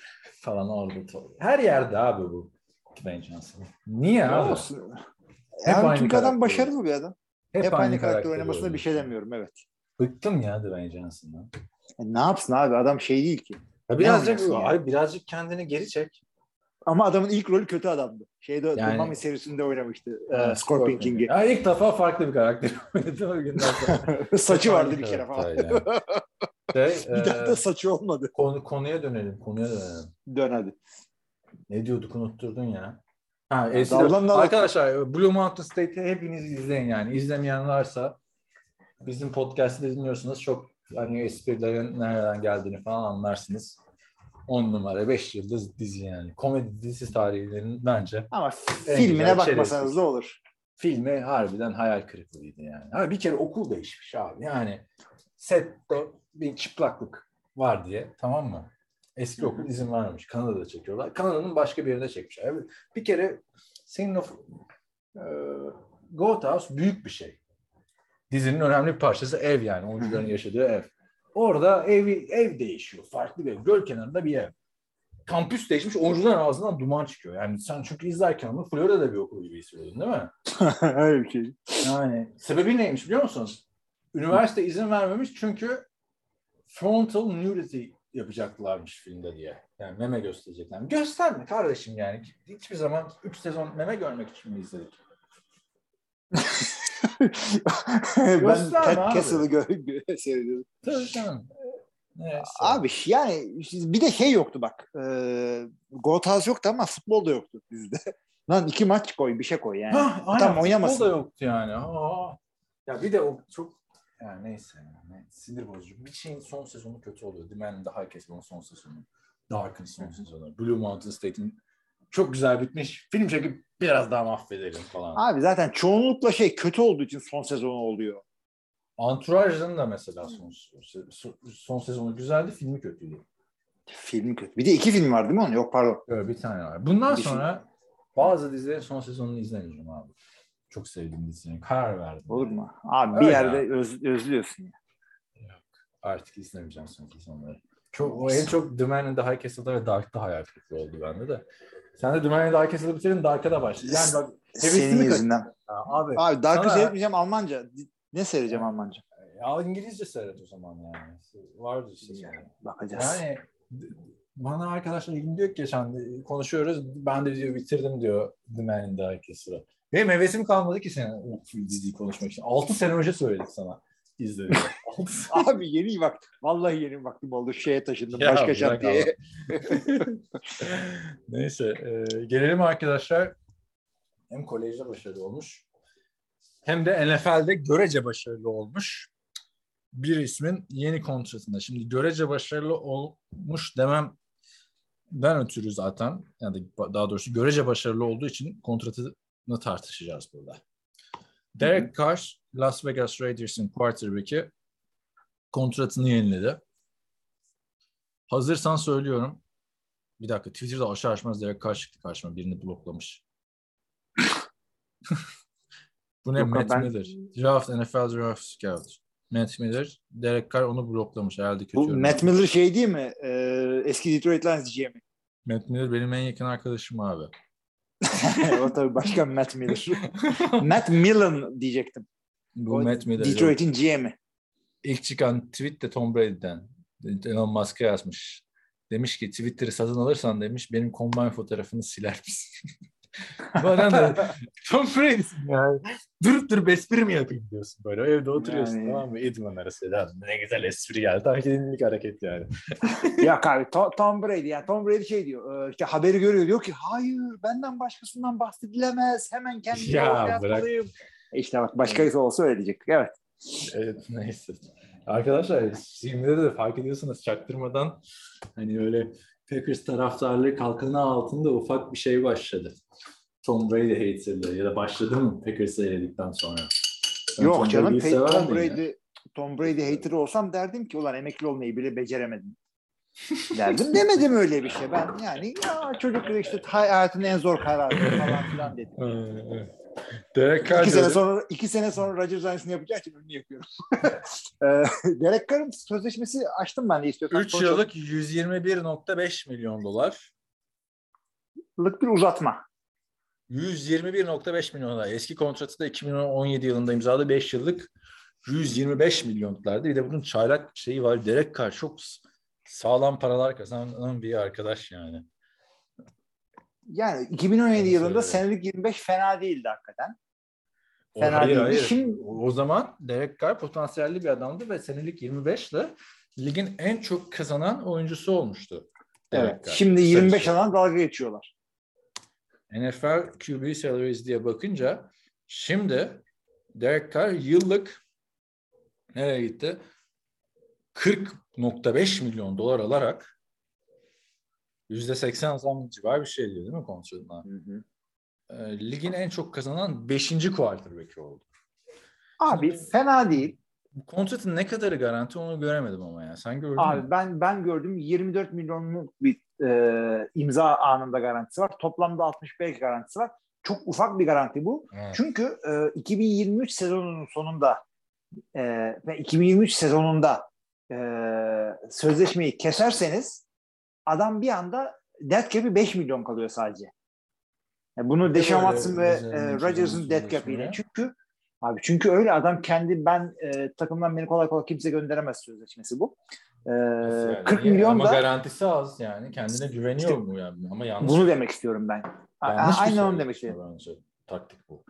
falan orada. Her yerde abi bu Dwayne Johnson. Niye abi? Olsun. Hep aynı çünkü adam karakter başarılı bir adam. Hep, aynı karakter karakteri oynamasına bir şey demiyorum evet. Bıktım ya Dwayne Johnson'dan. E, ne yapsın abi adam şey değil ki. Ya birazcık, abi birazcık kendini geri çek. Ama adamın ilk rolü kötü adamdı. Şeyde Yani- The Mummy serisinde oynamıştı. e, Ha, Scorpion King'i. Ya ilk defa farklı bir karakter oynadı o günden sonra. Saçı vardı bir kere falan. yani. Şey, bir daha e, da saçı olmadı. konu, konuya dönelim, konuya dönelim. Dön hadi. Ne diyorduk unutturdun ya. Ha, dala- Arkadaşlar Blue Mountain State'i hepiniz izleyin yani. İzlemeyen varsa bizim podcast'ı dinliyorsunuz. Çok hani esprilerin nereden geldiğini falan anlarsınız. 10 numara 5 yıldız dizi yani. Komedi dizisi tarihlerinin bence Ama filmine bakmasanız da olur. filmi harbiden hayal kırıklığıydı yani. Ha, bir kere okul değişmiş abi. Yani sette bir çıplaklık var diye tamam mı? Eski okul izin vermemiş. Kanada'da çekiyorlar. Kanada'nın başka bir yerinde çekmişler. Evet, Bir kere senin o e, Goat House büyük bir şey. Dizinin önemli bir parçası ev yani. Oyuncuların yaşadığı ev. Orada ev, ev değişiyor. Farklı bir ev. Göl kenarında bir ev. Kampüs değişmiş. Oyuncuların ağzından duman çıkıyor. Yani sen çünkü izlerken onu Florida'da bir okul gibi hissediyordun değil mi? Öyle bir şey. Yani sebebi neymiş biliyor musunuz? Üniversite izin vermemiş çünkü frontal nudity yapacaklarmış filmde diye. Yani meme gösterecekler. Gösterme kardeşim yani. Hiçbir zaman 3 sezon meme görmek için mi izledik? ben Ted. Castle'ı gö- seyrediyorum. Tabii canım. Neyse. Abi yani bir de şey yoktu bak. E, House yoktu ama futbol da yoktu dizide. Lan iki maç koy bir şey koy yani. Hah, aynen. Tam Futbol oynamasın. da yoktu yani. Aa. Ya bir de o çok yani neyse yani sinir bozucu. Bir şeyin son sezonu kötü oluyor. Demand'da herkes bunun son sezonu. Dark'ın son sezonu. Blue Mountain State'in çok güzel bitmiş. Film çekip biraz daha mahvedelim falan. Abi zaten çoğunlukla şey kötü olduğu için son sezonu oluyor. Entourage'ın da mesela son, son, sezonu güzeldi, filmi kötüydü. Film kötü. Bir de iki film var değil mi onun? Yok pardon. Böyle bir tane var. Bundan Bir sonra bazı dizilerin son sezonunu izlemeyeceğim abi. Çok sevdiğim dizilerin. Karar verdim. Olur mu? Abi bir Öyle yerde öz, özlüyorsun. ya. Artık izlemeyeceğim son sezonları. Çok, o en çok The Man in the High Castle'da ve Dark'ta hayal kırıklığı oldu bende de. Sen de The Man in the High Castle'ı bitirdin, Dark'a da başladın. Yani bak Senin yüzünden. Ya abi. Abi Dark'ı Sana- seyretmeyeceğim Almanca. Ne seyredeceğim Almanca? Ya İngilizce seyret o zaman yani. Vardı işte sonra. Bakacağız. Yani bana arkadaşlar ilgim diyor ki geçen konuşuyoruz. Ben de diyor bitirdim diyor The Man in the High Castle'ı. Benim hevesim kalmadı ki senin o diziyi konuşmak için. 6 sene önce söyledik sana sene- Abi yeni baktım. Vallahi yeni baktım oldu. Şeye taşındım. Ya başka bırak şantiye. Neyse e, gelelim arkadaşlar. Hem kolejde başarılı olmuş hem de NFL'de görece başarılı olmuş bir ismin yeni kontratında. Şimdi görece başarılı olmuş demem ben ötürü zaten yani daha doğrusu görece başarılı olduğu için kontratını tartışacağız burada. Derek Carr Las Vegas Raiders'ın quarterback'i kontratını yeniledi. Hazırsan söylüyorum. Bir dakika Twitter'da aşağı açmaz Derek Carr çıktı karşıma. Birini bloklamış. Bu ne? Yok, Matt ben- Miller. Draft, NFL Draft Scout. Matt Miller. Derek Carr onu bloklamış. Herhalde kötü. Bu yorum. Matt Miller şey değil mi? Ee, eski Detroit Lions GM'i. Matt Miller benim en yakın arkadaşım abi. o tabii başka Matt Miller. Matt Millen diyecektim. Bu O Matt Miller. Detroit'in GM'i. İlk çıkan tweet de Tom Brady'den. Elon Musk'a yazmış. Demiş ki Twitter'ı satın alırsan demiş benim combine fotoğrafını siler misin? Bu adam da Tom Brady'sin yani. Durup durup espri mi yapayım diyorsun böyle. Evde oturuyorsun Yani. tamam mı? İdman arası. Ne güzel espri geldi. Takip edildik hareket yani. Yok abi To- Tom Brady yani Tom Brady şey diyor işte haberi görüyor diyor ki hayır benden başkasından bahsedilemez hemen kendimi Ya, bırak. atmalıyım. İşte bak başkası olsa öyle diyecektik evet. Evet neyse. Arkadaşlar filmde de fark ediyorsunuz çaktırmadan hani öyle Packers taraftarlığı kalkanı altında ufak bir şey başladı. Tom Brady haterlığı ya da başladı mı Packers'ı eledikten sonra? Sen Yok Tom canım Tom ya? Brady Tom Brady hater olsam derdim ki ulan emekli olmayı bile beceremedim. derdim demedim öyle bir şey. Ben yani ya çocuk işte hayatının en zor kararı falan filan dedim. Derek Carr İki sene sonra iki sene sonra Rodgers aynısını yapacağı için onu yapıyorum. Ee, Derek Carr'ın sözleşmesi açtım ben de istiyorsan. 3 konuşalım. yıllık 121.5 milyon dolar. yıllık bir uzatma. 121.5 milyon dolar. Eski kontratı da 2017 yılında imzaladı. 5 yıllık 125 milyon dolardı. Bir de bunun çaylak şeyi var. Derek Carr çok sağlam paralar kazanan bir arkadaş yani. Yani 2017 Evet, yılında senelik 25 fena değildi hakikaten. O, Fena hayır, değildi. hayır. Şimdi- O, o zaman Derek Carr potansiyelli bir adamdı ve senelik 25 ile ligin en çok kazanan oyuncusu olmuştu. Derek Evet. Carr. Şimdi Kısa 25 bir şey. alan dalga geçiyorlar. NFL QB salaries diye bakınca şimdi Derek Carr yıllık nereye gitti? 40.5 milyon dolar alarak %80 zam civar bir şey diyor değil mi kontratına? Ee, ligin en çok kazanan 5. quarterback'i oldu. Abi fena değil. Bu kontratın ne kadarı garanti onu göremedim ama ya. Sen gördün mü? Abi ben ben gördüm 24 milyonluk bir e, imza anında garantisi var. Toplamda 65 garantisi var. Çok ufak bir garanti bu. Evet. Çünkü e, 2023 sezonunun sonunda e, ve 2023 sezonunda e, sözleşmeyi keserseniz adam bir anda dead cap'i 5 milyon kalıyor sadece. Yani bunu de Deshaun Watson ve e, bir Rodgers'ın dead cap'iyle. ya. Çünkü abi çünkü öyle adam kendi ben e, takımdan beni kolay kolay kimse gönderemez sözleşmesi bu. E, Yani 40 niye? milyon ama da garantisi az yani. Kendine güveniyor İşte mu yani? Ama yanlış. bunu demek istiyorum ben. Yanlış Aynen onu şey demek istiyorum. bence. Taktik bu.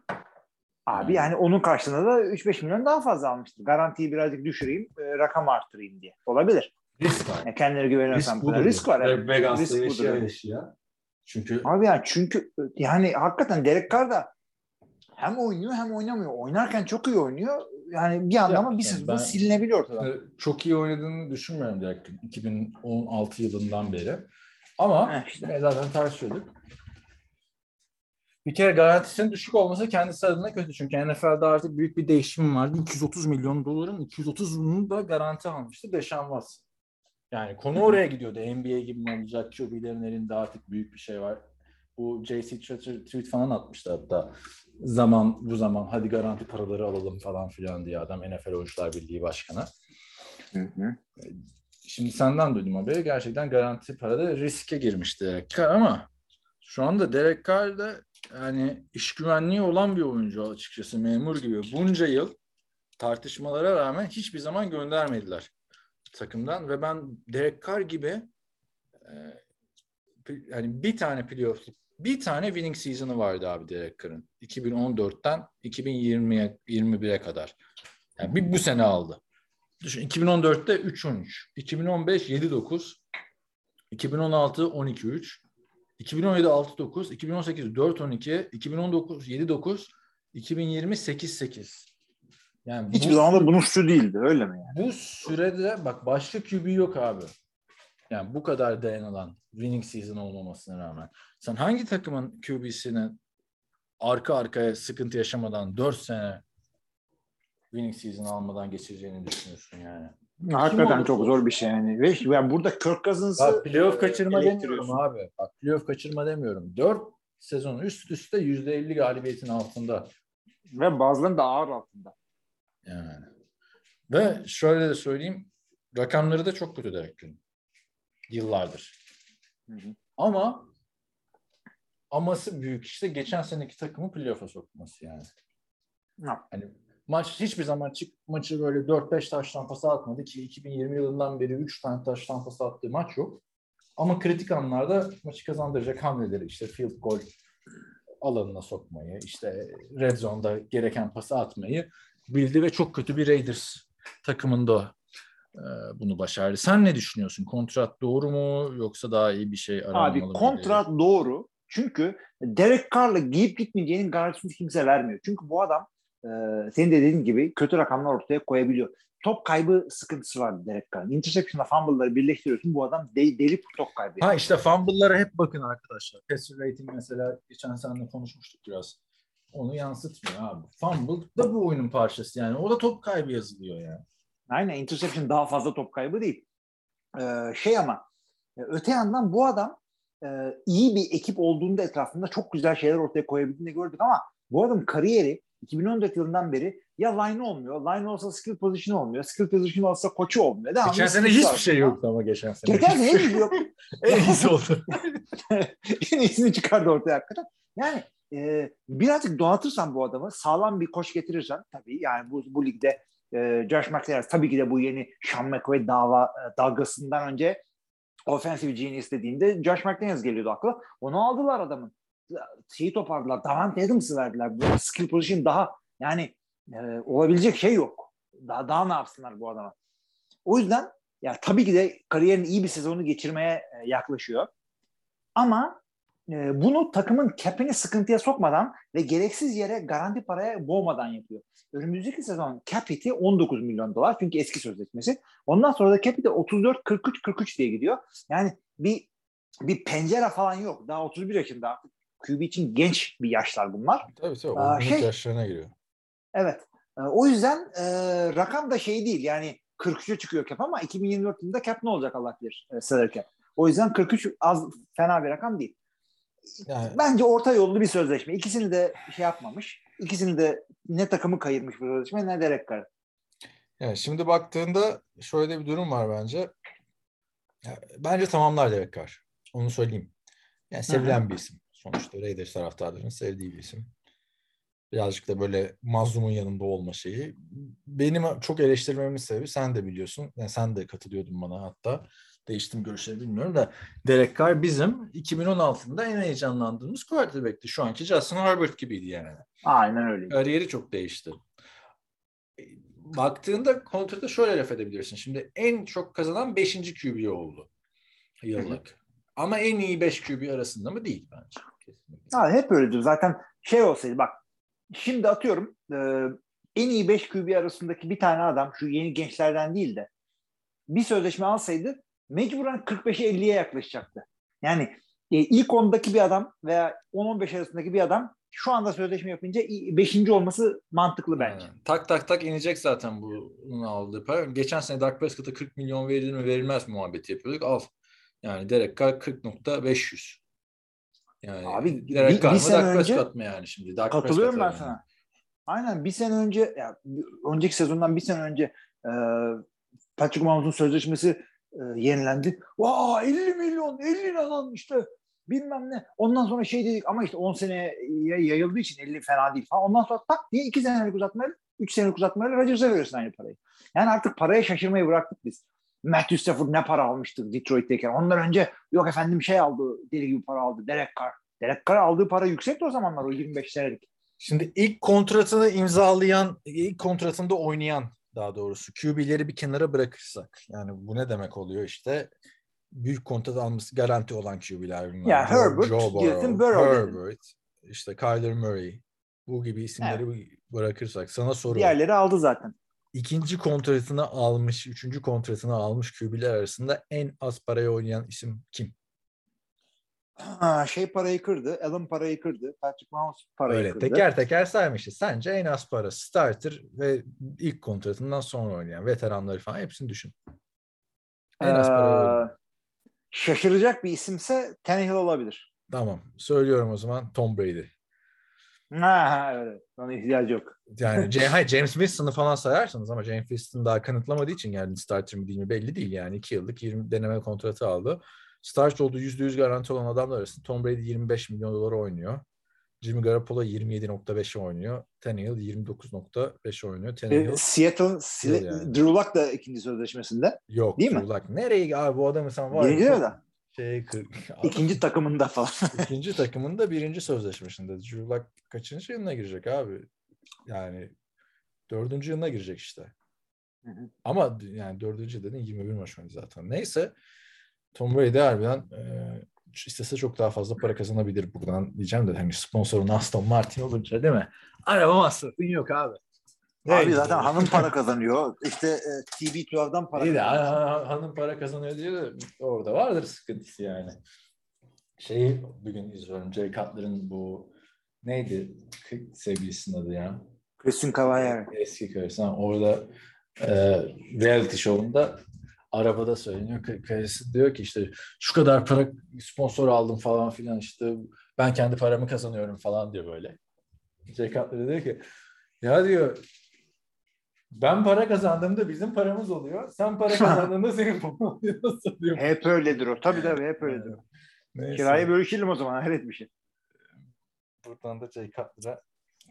Abi Yani. yani onun karşılığında da 3-5 milyon daha fazla almıştır. Garantiyi birazcık düşüreyim, e, rakam arttırayım diye. Olabilir. Risk var. Yani kendine güveniyorsan Risk budur. Risk var. Ve Evet. Risk budur, yaşayan evet. işi ya. Çünkü Abi yani çünkü yani hakikaten Derek Carr da hem oynuyor hem oynamıyor. Oynarken çok iyi oynuyor. Yani bir anda Ya, ama bir yani sezonda ben- silinebiliyor ortadan. çok iyi oynadığını düşünmüyorum direkt 2016 yılından beri. Ama Heh, işte. zaten tartışıyorduk. Bir kere garantisinin düşük olması kendisi adına kötü. Çünkü NFL'de artık büyük bir değişim vardı. 230 milyon doların 230'unu da garanti almıştı Deşan Watson. Yani konu oraya gidiyordu. NBA gibi mi olacak? QB'lerin elinde artık büyük bir şey var. Bu JC Tretter tweet falan atmıştı hatta. Zaman bu zaman hadi garanti paraları alalım falan filan diye adam NFL Oyuncular Birliği Başkanı. Hı hı. Şimdi senden duydum haberi. Gerçekten garanti parada riske girmişti Derek Carr ama şu anda Derek Carr da yani iş güvenliği olan bir oyuncu açıkçası memur gibi. Bunca yıl tartışmalara rağmen hiçbir zaman göndermediler takımdan ve ben Derek Carr gibi e, yani bir tane playoff bir tane winning season'ı vardı abi Derek Carr'ın. 2014'ten 2020'ye 21'e kadar. Yani bir bu sene aldı. Düşün 2014'te 3-13, 2015 7-9, 2016 12-3, 2017 6-9, 2018 4-12, 2019 7-9, 2020 8-8. Yani Hiçbir bu, zaman da bunun suçu değildi öyle mi yani? bu sürede bak başka QB yok abi. Yani bu kadar dayanılan winning season olmamasına rağmen. Sen hangi takımın QB'sini arka arkaya sıkıntı yaşamadan 4 sene winning season almadan geçireceğini düşünüyorsun yani. Hakikaten çok zor bir şey yani. Ve yani burada Kirk Cousins'ı Bak playoff kaçırma demiyorum abi. Bak playoff kaçırma demiyorum. 4 sezon üst üste %50 galibiyetin altında. Ve bazılarının da ağır altında. Yani. Ve şöyle de söyleyeyim. Rakamları da çok kötü Derek Carr'ın. Yıllardır. Hı hı. Ama aması büyük işte geçen seneki takımı playoff'a sokması yani. Ha. Hani maç hiçbir zaman çık maçı böyle 4-5 taş tampası atmadı ki 2020 yılından beri 3 tane taş tampası attığı maç yok. Ama kritik anlarda maçı kazandıracak hamleleri işte field goal alanına sokmayı, işte red zone'da gereken pası atmayı bildi ve çok kötü bir Raiders takımında e, bunu başardı. Sen ne düşünüyorsun? Kontrat doğru mu yoksa daha iyi bir şey aranmalı Abi kontrat doğru. Çünkü Derek Carr'la giyip gitmeyeceğinin garantisini kimse vermiyor. Çünkü bu adam e, senin de dediğin gibi kötü rakamlar ortaya koyabiliyor. Top kaybı sıkıntısı var Derek Carr'ın. Interception'la fumble'ları birleştiriyorsun. Bu adam de, deli top kaybı. Ha işte fumble'lara hep bakın arkadaşlar. Passer rating mesela geçen seninle konuşmuştuk biraz. Onu yansıtmıyor abi. Fumble da bu oyunun parçası yani. O da top kaybı yazılıyor yani. Aynen interception daha fazla top kaybı değil. Ee, şey ama e, öte yandan bu adam e, iyi bir ekip olduğunda etrafında çok güzel şeyler ortaya koyabildiğini gördük ama bu adam kariyeri 2014 yılından beri ya line olmuyor. Line olsa skill position olmuyor. Skill position olsa koçu olmuyor. Devamlı Geçen sene hiçbir şey yoktu ama geçen sene. Geçen sene hiçbir şey yok. en iyisi oldu. en iyisini çıkardı ortaya hakikaten. Yani e, birazcık donatırsan bu adamı sağlam bir koç getirirsen tabii yani bu, bu ligde e, Josh McDaniels tabii ki de bu yeni Sean McVay dava e, dalgasından önce offensive genius dediğinde Josh McDaniels geliyordu akla. Onu aldılar adamın. Şeyi toparladılar. Davante Adams'ı verdiler. Bu skill position daha yani e, olabilecek şey yok. Daha, daha ne yapsınlar bu adama? O yüzden ya tabii ki de kariyerin iyi bir sezonu geçirmeye e, yaklaşıyor. Ama e, bunu takımın cap'ini sıkıntıya sokmadan ve gereksiz yere garanti paraya boğmadan yapıyor. Önümüzdeki sezon cap hit'i 19 milyon dolar çünkü eski sözleşmesi. Ondan sonra da cap hit'i 34 43 43 diye gidiyor. Yani bir bir pencere falan yok. Daha 31 yaşında artık QB için genç bir yaşlar bunlar. Tabii tabii. Olgunluk şey- yaşlarına giriyor. Evet. E, o yüzden e, rakam da şey değil. Yani 43'e çıkıyor cap ama 2024 yılında cap ne olacak Allah bilir. E, salary cap. O yüzden 43 az fena bir rakam değil. Yani Bence orta yollu bir sözleşme. İkisini de şey yapmamış. İkisini de ne takımı kayırmış bu sözleşme ne Derek Carr. Yani şimdi baktığında şöyle bir durum var bence. Bence tamamlar Derek Carr. Onu söyleyeyim. Yani sevilen bir isim. Sonuçta Raiders taraftarlarının sevdiği bir isim. Birazcık da böyle mazlumun yanında olma şeyi. Benim çok eleştirmemin sebebi sen de biliyorsun. Yani sen de katılıyordun bana hatta. Değiştim görüşleri bilmiyorum da Derek Carr bizim 2016'da en heyecanlandığımız quarterback'ti. Şu anki Justin Herbert gibiydi yani. Aynen öyle. Kariyeri çok değişti. E, Baktığında kontratı şöyle laf edebilirsin. Şimdi en çok kazanan 5. QB oldu yıllık. Ama en iyi 5 QB arasında mı değil bence. Kesinlikle. Ha, hep öyledir. Zaten şey olsaydı bak şimdi atıyorum e, en iyi 5 QB arasındaki bir tane adam şu yeni gençlerden değil de bir sözleşme alsaydı mecburen 45'e 50'ye yaklaşacaktı. Yani e, ilk ondaki bir adam veya 10-15 arasındaki bir adam şu anda sözleşme yapınca 5. olması mantıklı bence. Aynen. Tak tak tak inecek zaten bunun aldığı para. Geçen sene Dak Prescott'a 40 milyon verilir mi verilmez mi muhabbeti yapıyorduk. Al. Yani Derek Carr 40.500. Yani Abi, Derek bir- Carr bir mı Dak Prescott mı yani şimdi? Dak Katılıyorum ben yani. sana. Aynen bir sene önce ya, önceki sezondan bir sene önce e, Patrick Mahomes'un sözleşmesi e, yenilendi. Vaa 50 milyon 50 lan işte bilmem ne. Ondan sonra şey dedik ama işte 10 seneye yayıldığı için 50 fena değil falan. Ondan sonra tak diye 2 senelik uzatmayla 3 senelik uzatmayla Rodgers'a veriyorsun aynı parayı. Yani artık paraya şaşırmayı bıraktık biz. Matthew Stafford ne para almıştı Detroit'teyken. Ondan önce yok efendim şey aldı deli gibi para aldı. Derek Carr. Derek Carr aldığı para yüksekti o zamanlar o 25 senelik. Şimdi ilk kontratını imzalayan, ilk kontratında oynayan daha doğrusu QB'leri bir kenara bırakırsak. Yani bu ne demek oluyor işte? Büyük kontrat alması garanti olan QB'ler bunlar. Ya Herbert, Joe Burrow, Burrow. Herbert, işte Kyler Murray. Bu gibi isimleri bir bırakırsak sana soru. Diğerleri aldı zaten. İkinci kontratını almış, üçüncü kontratını almış QB'ler arasında en az paraya oynayan isim kim? Ha, şey parayı kırdı. Allen parayı kırdı. Patrick Mahomes parayı Öyle kırdı. teker teker saymışız. Sence en az para starter ve ilk kontratından sonra oynayan veteranları falan hepsini düşün. En az para. Ee, şaşıracak bir isimse Tannehill olabilir. Tamam. Söylüyorum o zaman Tom Brady. Ha, evet. Ona ihtiyacı yok. Yani hayır, James Winston'ı falan sayarsanız ama James Winston daha kanıtlamadığı için geldi starter mi değil mi belli değil yani. 2 yıllık 20 deneme kontratı aldı. Start olduğu %100 garanti olan adamlar arasında Tom Brady 25 milyon dolara oynuyor. Jimmy Garoppolo 27.5'e oynuyor. Tannehill 29.5 oynuyor. Tannehill Seattle, Sile- yani. Drew Luck da ikinci sözleşmesinde. yok. değil mi? Drew Luck. Nereye abi bu adamı sen var ya, Birinci mi? Şey, İkinci takımında falan. İkinci takımın da birinci sözleşmesinde. Drew Luck kaçıncı yılına girecek abi? Yani dördüncü yılına girecek işte. Hı hı. Ama yani dördüncü dedin 21 maç oynadı zaten. Neyse Tom Brady harbiden e, istese çok daha fazla para kazanabilir buradan diyeceğim de hani sponsorun Aston Martin olunca değil mi? Araba masrafın yok abi. Abi Neydi? zaten hanım para kazanıyor. İşte e, TV12'dan para İyi de kazanıyor. ha- hanım para kazanıyor diye de orada vardır sıkıntısı yani. Şeyi bugün izliyorum. Jay Cutler'ın bu neydi sevgilisinin adı ya? Christian Cavalier. Eski. Ha, Orada e, reality show'unda arabada söyleniyor. Karısı diyor ki işte şu kadar para sponsor aldım falan filan işte ben kendi paramı kazanıyorum falan diyor böyle. Jay Cutler diyor ki ya diyor ben para kazandığımda bizim paramız oluyor. Sen para kazandığında senin paran oluyor. Diyor? Hep öyledir o. Tabii tabii hep öyledir. o. Neyse. Kirayı bölüşelim o zaman. Hayret bir şey. Buradan da Jay Cutler'a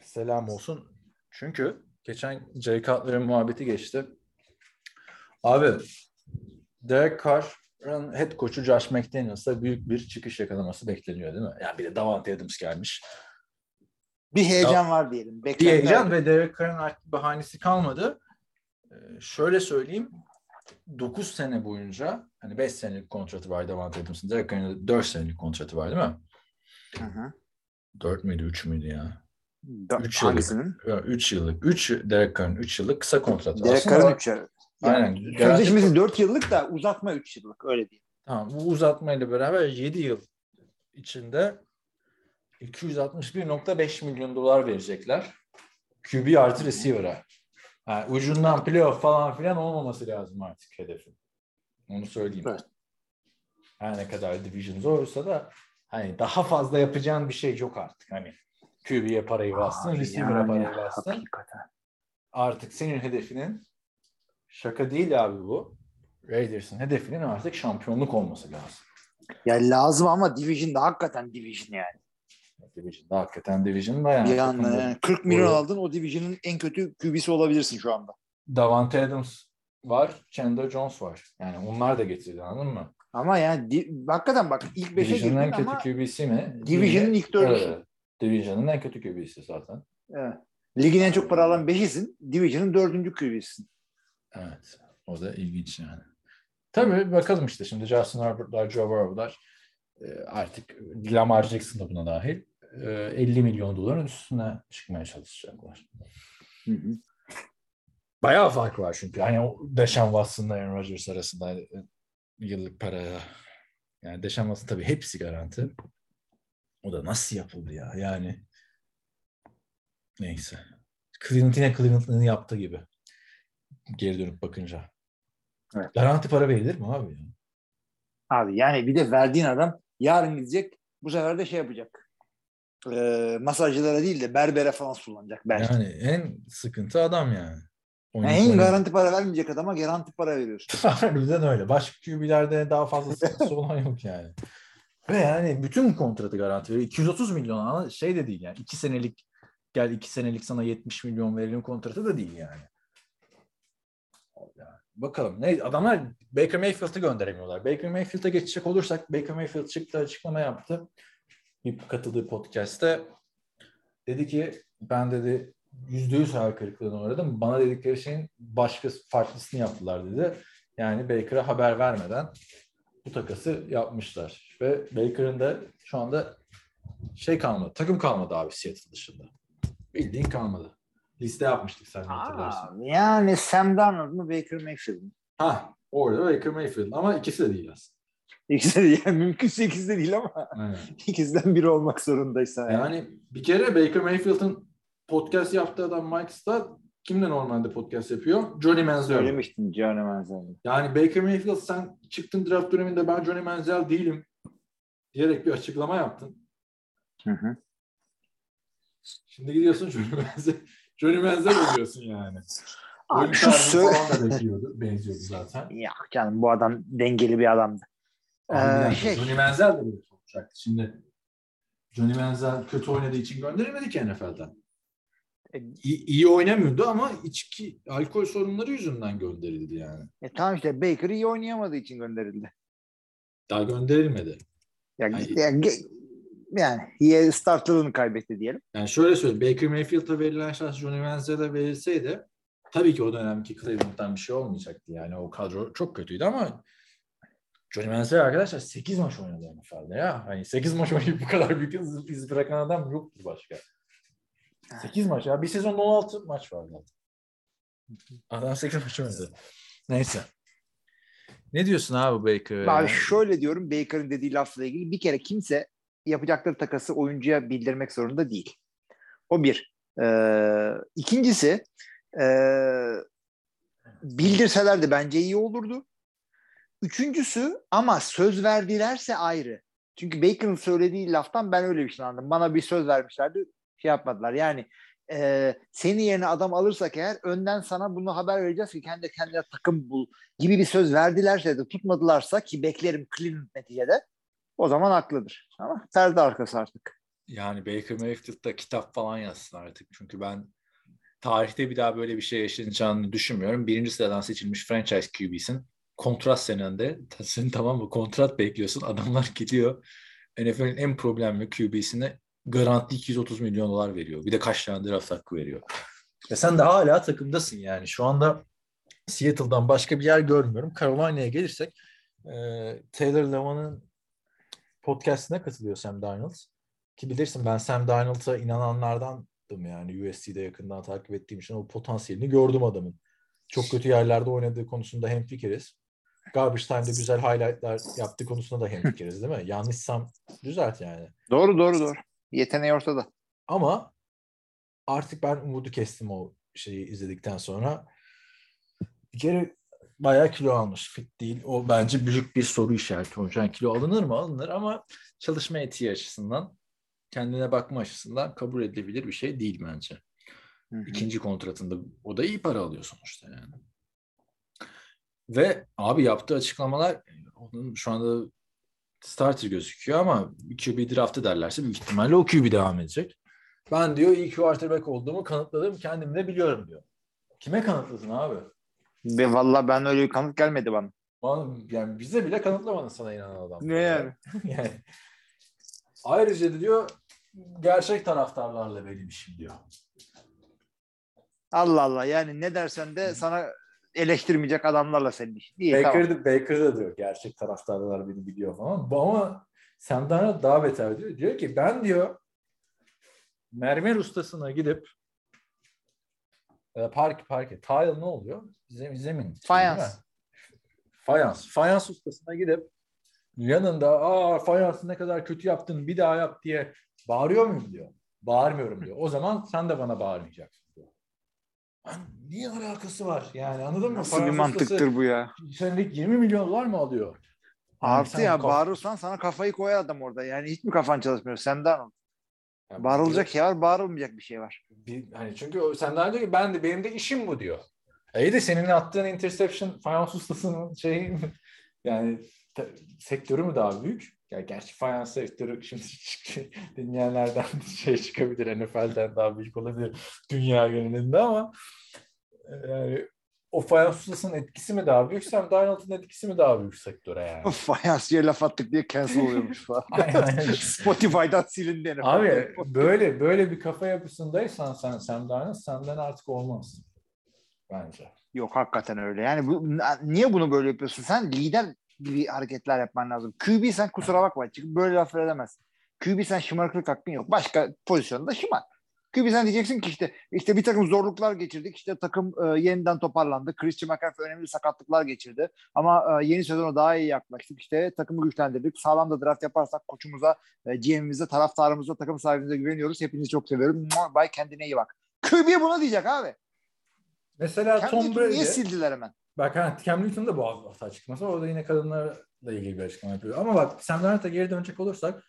selam olsun. Çünkü geçen Jay Cutler'ın muhabbeti geçti. Abi Derek Carr'ın head coach'u Josh McDaniels'a büyük bir çıkış yakalaması bekleniyor değil mi? Yani bir de Davante Adams gelmiş. Bir heyecan var diyelim. Bir heyecan ve Derek Carr'ın artık bahanesi kalmadı. Ee, şöyle söyleyeyim. 9 sene boyunca hani 5 senelik kontratı var Davante Adams'ın. Derek Carr'ın 4 senelik kontratı var değil mi? Hı hı. 4 müydü 3 müydü ya? Da- Üç yıllık. Hangisinin? 3 yıllık. 3 Derek Carr'ın 3 yıllık kısa kontratı. Derek Carr'ın bak- 3 yıl. Aynen. Yani, Garanti- sözleşmesi 4 yıllık da uzatma 3 yıllık. Öyle diyeyim. Tamam. Bu uzatmayla beraber 7 yıl içinde 261.5 milyon dolar verecekler. QB artı receiver'a. Yani ucundan playoff falan filan olmaması lazım artık hedefin. Onu söyleyeyim. Evet. Her ne kadar division zorsa da hani daha fazla yapacağın bir şey yok artık. Hani QB'ye parayı bastın, receiver'a yani, parayı bastın. Hakikaten. Artık senin hedefinin şaka değil abi bu. Raiders'ın hedefinin artık şampiyonluk olması lazım. Ya lazım ama Division'da hakikaten Division yani. Division'da hakikaten Division'da yani. Bir anda yani 40 milyon Doğru. aldın o Division'ın en kötü QB'si olabilirsin şu anda. Davante Adams var, Chandler Jones var. Yani onlar da getirdi anladın mı? Ama yani di- hakikaten bak ilk 5'e Division'ın girdin en kötü QB'si mi? Division'ın ilk dördüsü. Evet. Division'ın en kötü QB'si zaten. evet. ligin en çok para alan 5'isin. Division'ın 4. QB'sin. Evet. O da ilginç yani. Tabii bakalım işte şimdi Justin Herbert'lar, Joe Burrow'lar e, artık Lamar Jackson da buna dahil e, 50 milyon doların üstüne çıkmaya çalışacaklar. Bayağı fark var çünkü. Hani o Deshaun Watson'la Aaron Rodgers arasında e, yıllık paraya Yani Deşanmas'ın tabii hepsi garanti. O da nasıl yapıldı ya? Yani neyse. Yine Cleveland'ını yaptığı gibi. Geri dönüp bakınca. Evet. Garanti para verilir mi abi? Abi yani bir de verdiğin adam yarın gidecek bu sefer de şey yapacak. Ee, masajcılara değil de berbere falan kullanacak belki. Yani en sıkıntı adam yani. Yani Oyun- en oyun- garanti para vermeyecek adama garanti para veriyorsun. Harbiden öyle. Başka QB'lerde daha fazla sıkıntısı olan yok yani. Ve yani bütün kontratı garanti veriyor. 230 milyon ama şey de değil yani. 2 senelik gel 2 senelik sana 70 milyon verelim kontratı da değil yani. Yani Bakalım. Ne adamlar Baker Mayfield'ı gönderemiyorlar. Baker Mayfield'a geçecek olursak Baker Mayfield çıktı açıklama yaptı. Bir katıldığı podcast'te dedi ki ben dedi %100 hayal kırıklığına uğradım. Bana dedikleri şeyin başka farklısını yaptılar dedi. Yani Baker'a haber vermeden bu takası yapmışlar. Ve Baker'ın da şu anda şey kalmadı. Takım kalmadı abi Seattle dışında. Bildiğin kalmadı. Liste yapmıştık sen hatırlarsın. Yani Sam Darnold mu Baker Mayfield mi? Ha orada Baker Mayfield ama ikisi de değil aslında. İkisi de değil. Yani mümkünse ikisi de değil ama Aynen. ikisinden biri olmak zorundaysa. Yani. Yani bir kere Baker Mayfield'ın podcast yaptığı adam Mike Stott kimle normalde podcast yapıyor? Johnny Manziel. Söylemiştin Johnny Manziel. Yani Baker Mayfield sen çıktın draft döneminde ben Johnny Manziel değilim diyerek bir açıklama yaptın. Hı hı. Şimdi gidiyorsun Johnny Manziel, Johnny Manziel oluyorsun yani. Abi Oyun şu sö- falan da benziyordu, benziyordu zaten. Ya canım bu adam dengeli bir adamdı. Abi Ee, şey, Johnny Manziel de böyle olacaktı. Şimdi Johnny Manziel kötü oynadığı için gönderilmedi ki NFL'den. E- İyi, iyi oynamıyordu ama içki, alkol sorunları yüzünden gönderildi yani. e, tamam işte Baker iyi oynayamadığı için gönderildi. Daha gönderilmedi. Ya, yani, ge- yani iyi startlığını kaybetti diyelim. Yani şöyle söyleyeyim. Baker Mayfield'a verilen şans Johnny Manziel'e verilseydi tabii ki o dönemki Cleveland'dan bir şey olmayacaktı. Yani o kadro çok kötüydü ama Johnny Manziel arkadaşlar 8 maç oynadı NFL'de ya. Hani 8 maç oynayıp bu kadar büyük iz, bırakan adam yoktu başka. 8 maç ya. Bir sezonda 16 maç var zaten. Adam 8 maç oynadı. Neyse. Ne diyorsun abi Baker? Abi şöyle diyorum Baker'ın dediği lafla ilgili bir kere kimse yapacakları takası oyuncuya bildirmek zorunda değil. O bir. Ee, ikincisi ee, bildirselerdi bence iyi olurdu. Üçüncüsü ama söz verdilerse ayrı. Çünkü Baker'ın söylediği laftan ben öyle bir şey anladım. Bana bir söz vermişlerdi şey yapmadılar. Yani e, senin yerine adam alırsak eğer önden sana bunu haber vereceğiz ki kendi kendine takım bul gibi bir söz verdilerse de tutmadılarsa ki beklerim Cleveland neticede o zaman haklıdır. Ama perde arkası artık. Yani Baker Mayfield'da kitap falan yazsın artık. Çünkü ben tarihte bir daha böyle bir şey yaşanacağını düşünmüyorum. Birinci sıradan seçilmiş franchise QB'sin. Kontrat senende. Senin tamam mı? Kontrat bekliyorsun. Adamlar gidiyor. NFL'in en problemli QB'sine garanti 230 milyon dolar veriyor. Bir de kaç tane draft hakkı veriyor. Ve sen de hala takımdasın yani. Şu anda Seattle'dan başka bir yer görmüyorum. Carolina'ya gelirsek e, Taylor Lewan'ın podcastine katılıyor Sam Darnold. Ki bilirsin ben Sam Darnold'a inananlardandım yani USC'de yakından takip ettiğim için o potansiyelini gördüm adamın. Çok kötü yerlerde oynadığı konusunda hemfikiriz. Garbage Time'da güzel highlightlar yaptığı konusunda da hemfikiriz değil mi? Yanlışsam düzelt yani. Doğru doğru doğru. Yeteneği ortada. Ama artık ben umudu kestim o şeyi izledikten sonra. Bir kere bayağı kilo almış. Fit değil. O bence büyük bir soru işareti olacak. Yani kilo alınır mı? Alınır ama çalışma etiği açısından, kendine bakma açısından kabul edilebilir bir şey değil bence. Hı hı. İkinci kontratında o da iyi para alıyor sonuçta yani. Ve abi yaptığı açıklamalar onun şu anda starter gözüküyor ama QB draftı derlerse büyük ihtimalle o QB devam edecek. Ben diyor iyi quarterback olduğumu kanıtladım kendim de biliyorum diyor. Kime kanıtladın abi? Ve valla ben öyle bir kanıt gelmedi bana. Bana, yani bize bile kanıtlamadın sana inanan adam. Ne yani? yani. Ayrıca diyor gerçek taraftarlarla benim işim diyor. Allah Allah yani ne dersen de sana eleştirmeyecek adamlarla senin işin. İyi Baker, tamam. Baker da diyor gerçek taraftarlar beni biliyor falan. Ama Darnold daha beter diyor. Diyor ki ben diyor mermer ustasına gidip e, park parke tile ne oluyor? Zemin, zemin. Fayans. Fayans. Fayans ustasına gidip yanında aa fayansı ne kadar kötü yaptın bir daha yap diye bağırıyor muyum diyor. Bağırmıyorum diyor. O zaman sen de bana bağırmayacaksın diyor. Lan niye alakası var? Yani anladın mı? Nasıl bir mantıktır ustası bu ya? Senelik 20 milyon dolar mı alıyor? Yani Artı sen ya kaf- bağırırsan sana kafayı koyar adam orada. Yani hiç mi kafan çalışmıyor? Senden ol. Yani Bağırılacak şey var, bağırılmayacak bir şey var. bir, hani çünkü sen daha önce ki ben de benim de işim bu diyor. E iyi de senin attığın interception fayans ustasının şeyi yani te- sektörü mü daha büyük? Ya gerçi fayans sektörü şimdi dinleyenlerden şey çıkabilir NFL'den daha büyük olabilir dünya genelinde ama e, yani o fayans ustasının etkisi mi daha büyük? Sam Darnold'un etkisi mi daha büyük sektöre yani? Fayansçıya laf attık diye cancel oluyormuş falan. Aynen, aynen. Spotify'dan silindi. herif. Abi böyle böyle bir kafa yapısındaysan sen Sam Darnold senden artık olmaz. Bence. Yok hakikaten öyle. Yani bu, niye bunu böyle yapıyorsun? Sen lider gibi hareketler yapman lazım. QB sen kusura bakma. Çıkıp böyle laf edemezsin. QB sen şımarıklık hakkın yok. Başka pozisyonda şımar. QB sen diyeceksin ki işte işte bir takım zorluklar geçirdik. İşte takım e, yeniden toparlandı. Christian McCaffrey önemli sakatlıklar geçirdi. Ama e, yeni sezona daha iyi yaklaştık. İşte takımı güçlendirdik. Sağlam da draft yaparsak koçumuza, e, GM'imize, taraftarımıza, takım sahibimize güveniyoruz. Hepinizi çok seviyorum. Bay kendine iyi bak. QB buna diyecek abi. Mesela Cam Tom Brady. niye sildiler hemen? Bak ha, Cam Newton da bu hafta açıklaması. Orada yine kadınlarla ilgili bir açıklama yapıyor. Ama bak Sam Darnold'a geri dönecek olursak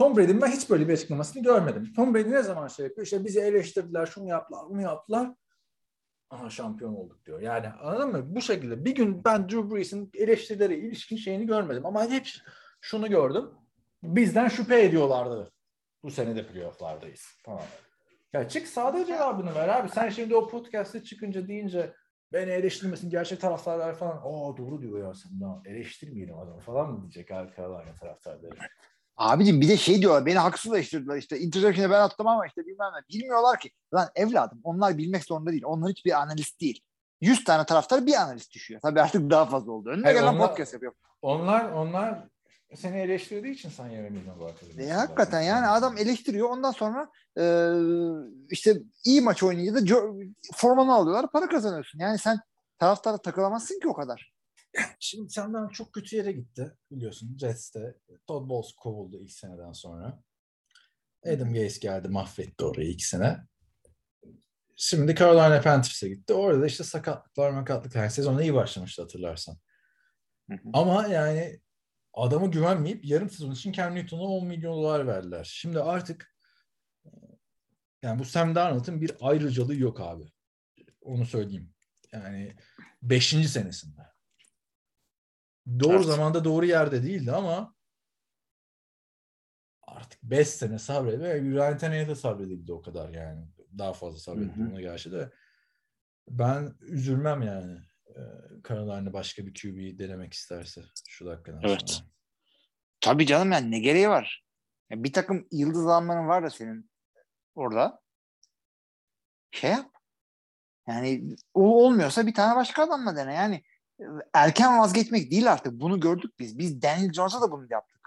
Tom Brady'nin ben hiç böyle bir açıklamasını görmedim. Tom Brady ne zaman şey yapıyor? İşte bizi eleştirdiler, şunu yaptılar, bunu yaptılar. Aha şampiyon olduk diyor. Yani anladın mı? Bu şekilde bir gün ben Drew Brees'in eleştirilere ilişkin şeyini görmedim. Ama hep şunu gördüm. Bizden şüphe ediyorlardı. Bu sene de playoff'lardayız falan. Ya çık sade cevabını ver abi. Sen şimdi o podcast'te çıkınca deyince beni eleştirmesin gerçek taraftarlar falan. Aa doğru diyor ya sen daha eleştirmeyelim adamı falan mı diyecek Carolina taraftarları. Abicim bir de şey diyorlar beni haksız eleştirdiler işte interception'ı ben attım ama işte bilmem ne. Bilmiyorlar ki. Lan evladım onlar bilmek zorunda değil. Onlar hiçbir analist değil. 100 tane taraftar bir analist düşüyor. Tabii artık daha fazla oldu. Önüne Hayır, gelen onlar- podcast yapıyor. Onlar onlar seni eleştirdiği için sen yeremeydin bu arkadaşı. E, hakikaten yani adam eleştiriyor. Ondan sonra e, işte iyi maç oynayınca da formanı alıyorlar. Para kazanıyorsun. Yani sen taraftara takılamazsın ki o kadar. Şimdi senden çok kötü yere gitti biliyorsun Jets'te. Todd Bowles kovuldu ilk seneden sonra. Adam Gase geldi mahvetti orayı ilk sene. Şimdi Carolina Panthers'a gitti. Orada da işte sakatlıklar makatlıklar. Yani sezona iyi başlamıştı hatırlarsan. Hı hı. Ama yani adama güvenmeyip yarım sezon için Cam Newton'a 10 milyon dolar verdiler. Şimdi artık yani bu Sam Darnold'un bir ayrıcalığı yok abi. Onu söyleyeyim. Yani 5. senesinde. Doğru Evet. zamanda doğru yerde değildi ama artık 5 sene sabredildi. Ve Ryan Tannehill'e sabredildi o kadar yani. Daha fazla sabredildi ona gerçi de. Ben üzülmem yani. Ee, Carolina başka bir QB denemek isterse şu dakikadan Evet. sonra. Tabii canım yani ne gereği var? Ya bir takım yıldız almanın var da senin orada. Şey yap. Yani o olmuyorsa bir tane başka adamla dene. Yani erken vazgeçmek değil artık. Bunu gördük biz. Biz Daniel Jones'a da bunu yaptık.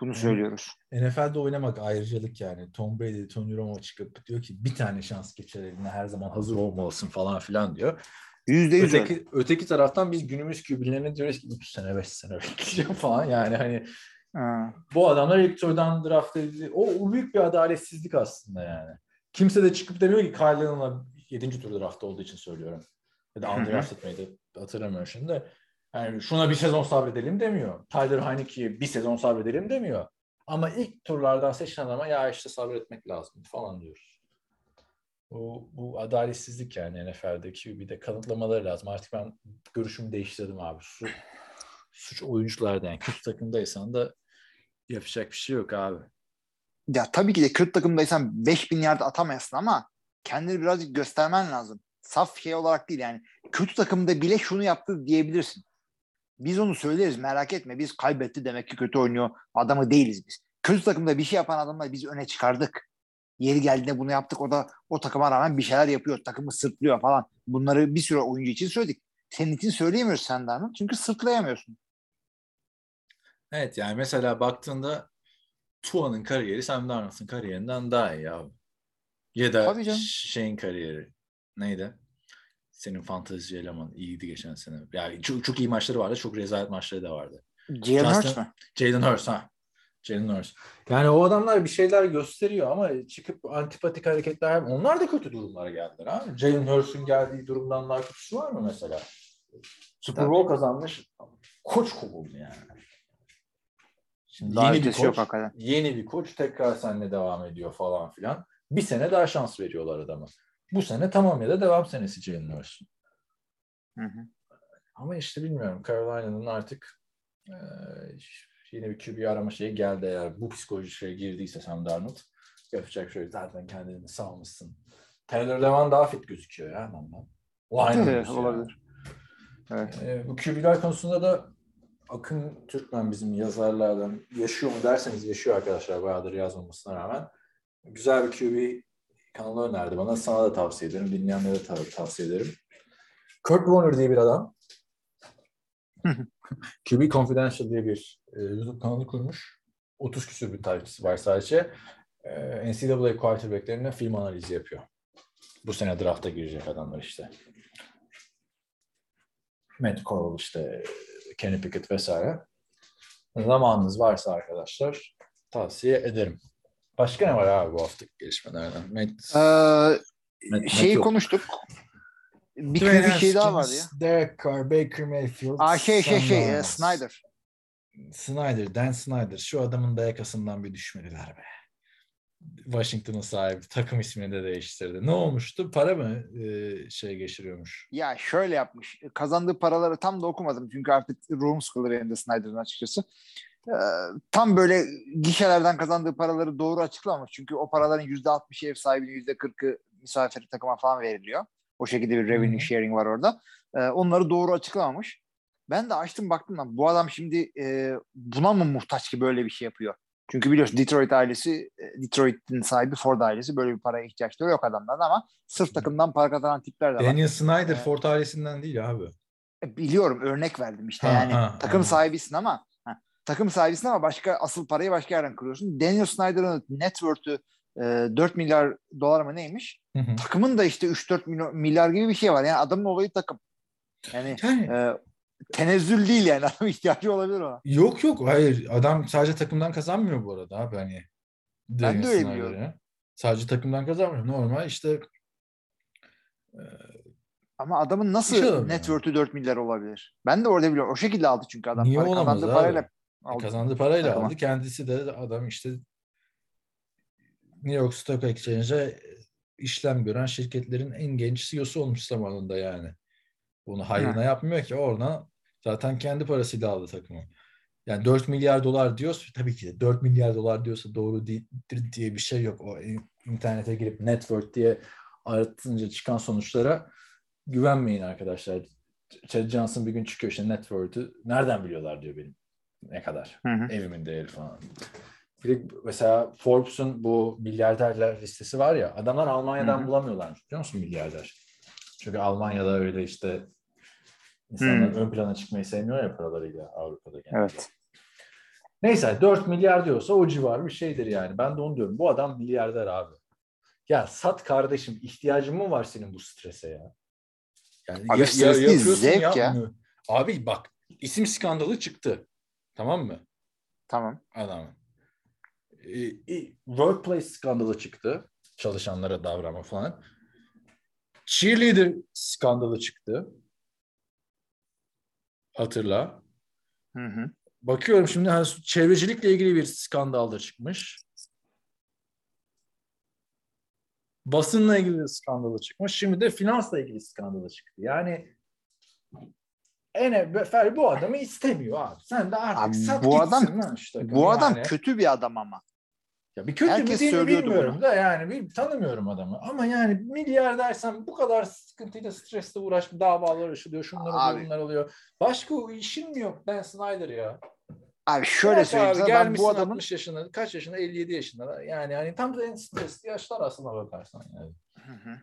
Bunu Hı. söylüyoruz. NFL'de oynamak ayrıcalık yani. Tom Brady, Tony Romo çıkıp diyor ki bir tane şans geçer eline her zaman hazır olmalısın falan filan diyor. Yüzde yüz öyle. Öteki, öteki taraftan biz günümüz QB'lerine diyoruz ki 3 sene 5 sene bekleyeceğim falan yani hani Ha. bu adamlar ilk turdan draft edildi. O, o büyük bir adaletsizlik aslında yani. Kimse de çıkıp demiyor ki Kyle Allen'la 7. tur draft olduğu için söylüyorum. Ya da Hı hı. Hatırlamıyorum şimdi. Yani şuna bir sezon sabredelim demiyor. Tyler Heineke'ye bir sezon sabredelim demiyor. Ama ilk turlardan seçilen adama ya işte sabretmek lazım falan diyoruz. Bu, bu adaletsizlik yani NFL'deki bir de kanıtlamaları lazım. Artık ben görüşümü değiştirdim abi. Su, suç oyuncularda yani kötü takımdaysan da yapacak bir şey yok abi. Ya tabii ki de kötü takımdaysan 5000 yard atamayasın ama kendini birazcık göstermen lazım. Saf şey olarak değil yani. Kötü takımda bile şunu yaptı diyebilirsin. Biz onu söyleriz merak etme. Biz kaybetti demek ki kötü oynuyor. Adamı değiliz biz. Kötü takımda bir şey yapan adamları biz öne çıkardık. Yeri geldiğinde bunu yaptık. O da o takıma rağmen bir şeyler yapıyor. Takımı sırtlıyor falan. Bunları bir sürü oyuncu için söyledik. Senin için söyleyemiyoruz sen de Anıl. Çünkü sırtlayamıyorsun. Evet yani mesela baktığında Tua'nın kariyeri Sam Darnold'un kariyerinden daha iyi abi. Ya da şeyin kariyeri neydi? Senin fantezi eleman iyiydi geçen sene. Yani çok, çok iyi maçları vardı, çok rezalet maçları da vardı. Jalen Hurts mı? Jalen Hurts ha. Jalen Hurts. Yani o adamlar bir şeyler gösteriyor ama çıkıp antipatik hareketler onlar da kötü durumlara geldiler abi. Jalen Hurts'un geldiği durumdan daha kötüsü var mı mesela? Super Bowl kazanmış. Koç kovuldu yani. Şimdi Daha yeni bir koç, yok hakikaten. yeni bir koç tekrar seninle devam ediyor falan filan. Bir sene daha şans veriyorlar adama. Bu sene tamam ya da devam senesi Jalen Hurts'un. Hı hı. Ama işte bilmiyorum. Carolina'nın artık e, yine bir QB arama şeyi geldi eğer bu psikoloji şeye girdiyse Sam Darnold. Yapacak şey zaten kendini salmışsın. Taylor Levan daha fit gözüküyor ya. O aynı Evet, olabilir. Evet. E, bu QB'ler konusunda da Akın Türkmen bizim yazarlardan yaşıyor mu derseniz yaşıyor arkadaşlar bayağıdır yazmamasına rağmen. Güzel bir QB kanalı önerdi bana. Sana da tavsiye ederim. Dinleyenlere tav- tavsiye ederim. Kurt Warner diye bir adam. QB Confidential diye bir e, YouTube kanalı kurmuş. 30 küsur bir takipçisi var sadece. E, NCAA quarterbacklerine film analizi yapıyor. Bu sene drafta girecek adamlar işte. Matt Corral işte Kenny Pickett vesaire. Zamanınız varsa arkadaşlar tavsiye ederim. Başka ne var abi bu hafta gelişmelerden? Matt, Ee, Matt- şeyi Matt- konuştuk. Bir Dwayne bir şey daha vardı ya. Derek Carr, Baker Mayfield. Aa şey şey şey e, Darnold. Snyder. Snyder, Dan Snyder. Şu adamın da yakasından bir düşmediler be. Washington'ın sahibi takım ismini de değiştirdi. Ne olmuştu? Para mı e, şey geçiriyormuş? Ya şöyle yapmış. Kazandığı paraları tam da okumadım. Çünkü artık benim de Snyder'ın açıkçası. Ee, tam böyle gişelerden kazandığı paraları doğru açıklamamış. Çünkü o paraların %60'ı ev sahibinin %40'ı misafir takıma falan veriliyor. O şekilde bir revenue sharing var orada. Ee, onları doğru açıklamamış. Ben de açtım baktım lan bu adam şimdi e, buna mı muhtaç ki böyle bir şey yapıyor? Çünkü biliyorsun Detroit ailesi, e, Detroit'in sahibi Ford ailesi böyle bir paraya ihtiyaçları yok adamların ama sırf takımdan para kazanan tipler de var. Daniel Snyder Evet. Ford ailesinden değil abi. E, Biliyorum örnek verdim işte Ha, yani ha, takım anladım. sahibisin ama ha, takım sahibisin ama başka asıl parayı başka yerden kırıyorsun. Daniel Snyder'ın net worth'ü e, 4 milyar dolar mı neymiş? Hı hı. Takımın da işte 3-4 milyon- milyar gibi bir şey var. Yani adamın olayı takım. Yani Yani e, tenezzül değil yani adam ihtiyacı olabilir ona. Yok yok hayır adam sadece takımdan kazanmıyor bu arada abi hani. Daniel de öyle biliyorum. Sadece takımdan kazanmıyor. Normal işte Ama adamın nasıl adamı net yani. worth'ü 4 milyar olabilir? Ben de orada biliyorum. O şekilde aldı çünkü adam. Niye Para- olamaz kazandığı abi? parayla aldı. kazandığı parayla Takıma. aldı. Kendisi de adam işte New York Stock Exchange'e işlem gören şirketlerin en genç CEO'su olmuş zamanında yani. Bunu hayrına yapmıyor ki oradan zaten kendi parasıyla aldı takımı. Yani 4 milyar dolar diyorsa tabii ki de 4 milyar dolar diyorsa doğru değildir diye bir şey yok. O in- internete girip net worth diye aratınca çıkan sonuçlara güvenmeyin arkadaşlar. Chad Johnson bir gün çıkıyor işte net worth'ü nereden biliyorlar diyor benim ne kadar Hı hı. evimin değeri falan. Bir de mesela Forbes'un bu milyarderler listesi var ya adamlar Almanya'dan Hı hı. bulamıyorlar biliyor musun milyarder? Çünkü Almanya'da öyle işte insanlar ön plana çıkmayı sevmiyor ya paralarıyla Avrupa'da genelde. Evet. Neyse 4 milyar diyorsa o civar bir şeydir yani. Ben de onu diyorum. Bu adam milyarder abi. Ya sat kardeşim ihtiyacın mı var senin bu strese ya? Yani Abi stres değil, yapıyorsun, zevk ya. Abi bak isim skandalı çıktı. Tamam mı? Tamam. Adamın. Ee, e, Workplace skandalı çıktı. Çalışanlara davranma falan. Cheerleader skandalı çıktı. Hatırla. Hı hı. Bakıyorum şimdi hani çevrecilikle ilgili bir skandal da çıkmış. Basınla ilgili skandalı çıkmış. Şimdi de finansla ilgili skandalı çıktı. Yani en Ferdi bu adamı istemiyor abi. Sen de artık Abi sat bu adam- lan takımı Bu adam yani. kötü bir adam ama. Ya bir kötü Herkes söylüyordu bilmiyorum bunu. da yani bir, tanımıyorum adamı. Ama yani milyar dersen bu kadar sıkıntıyla stresle uğraş davalar açılıyor, şunlar oluyor, bunlar oluyor. Başka işin mi yok Dan Snyder ya? Abi şöyle Bırak söyleyeyim abi, sana ben gelmişsin bu adamın 60 yaşında, kaç yaşında? 57 yaşında. Yani hani tam da en stresli yaşlar aslında bakarsan yani. Hı hı.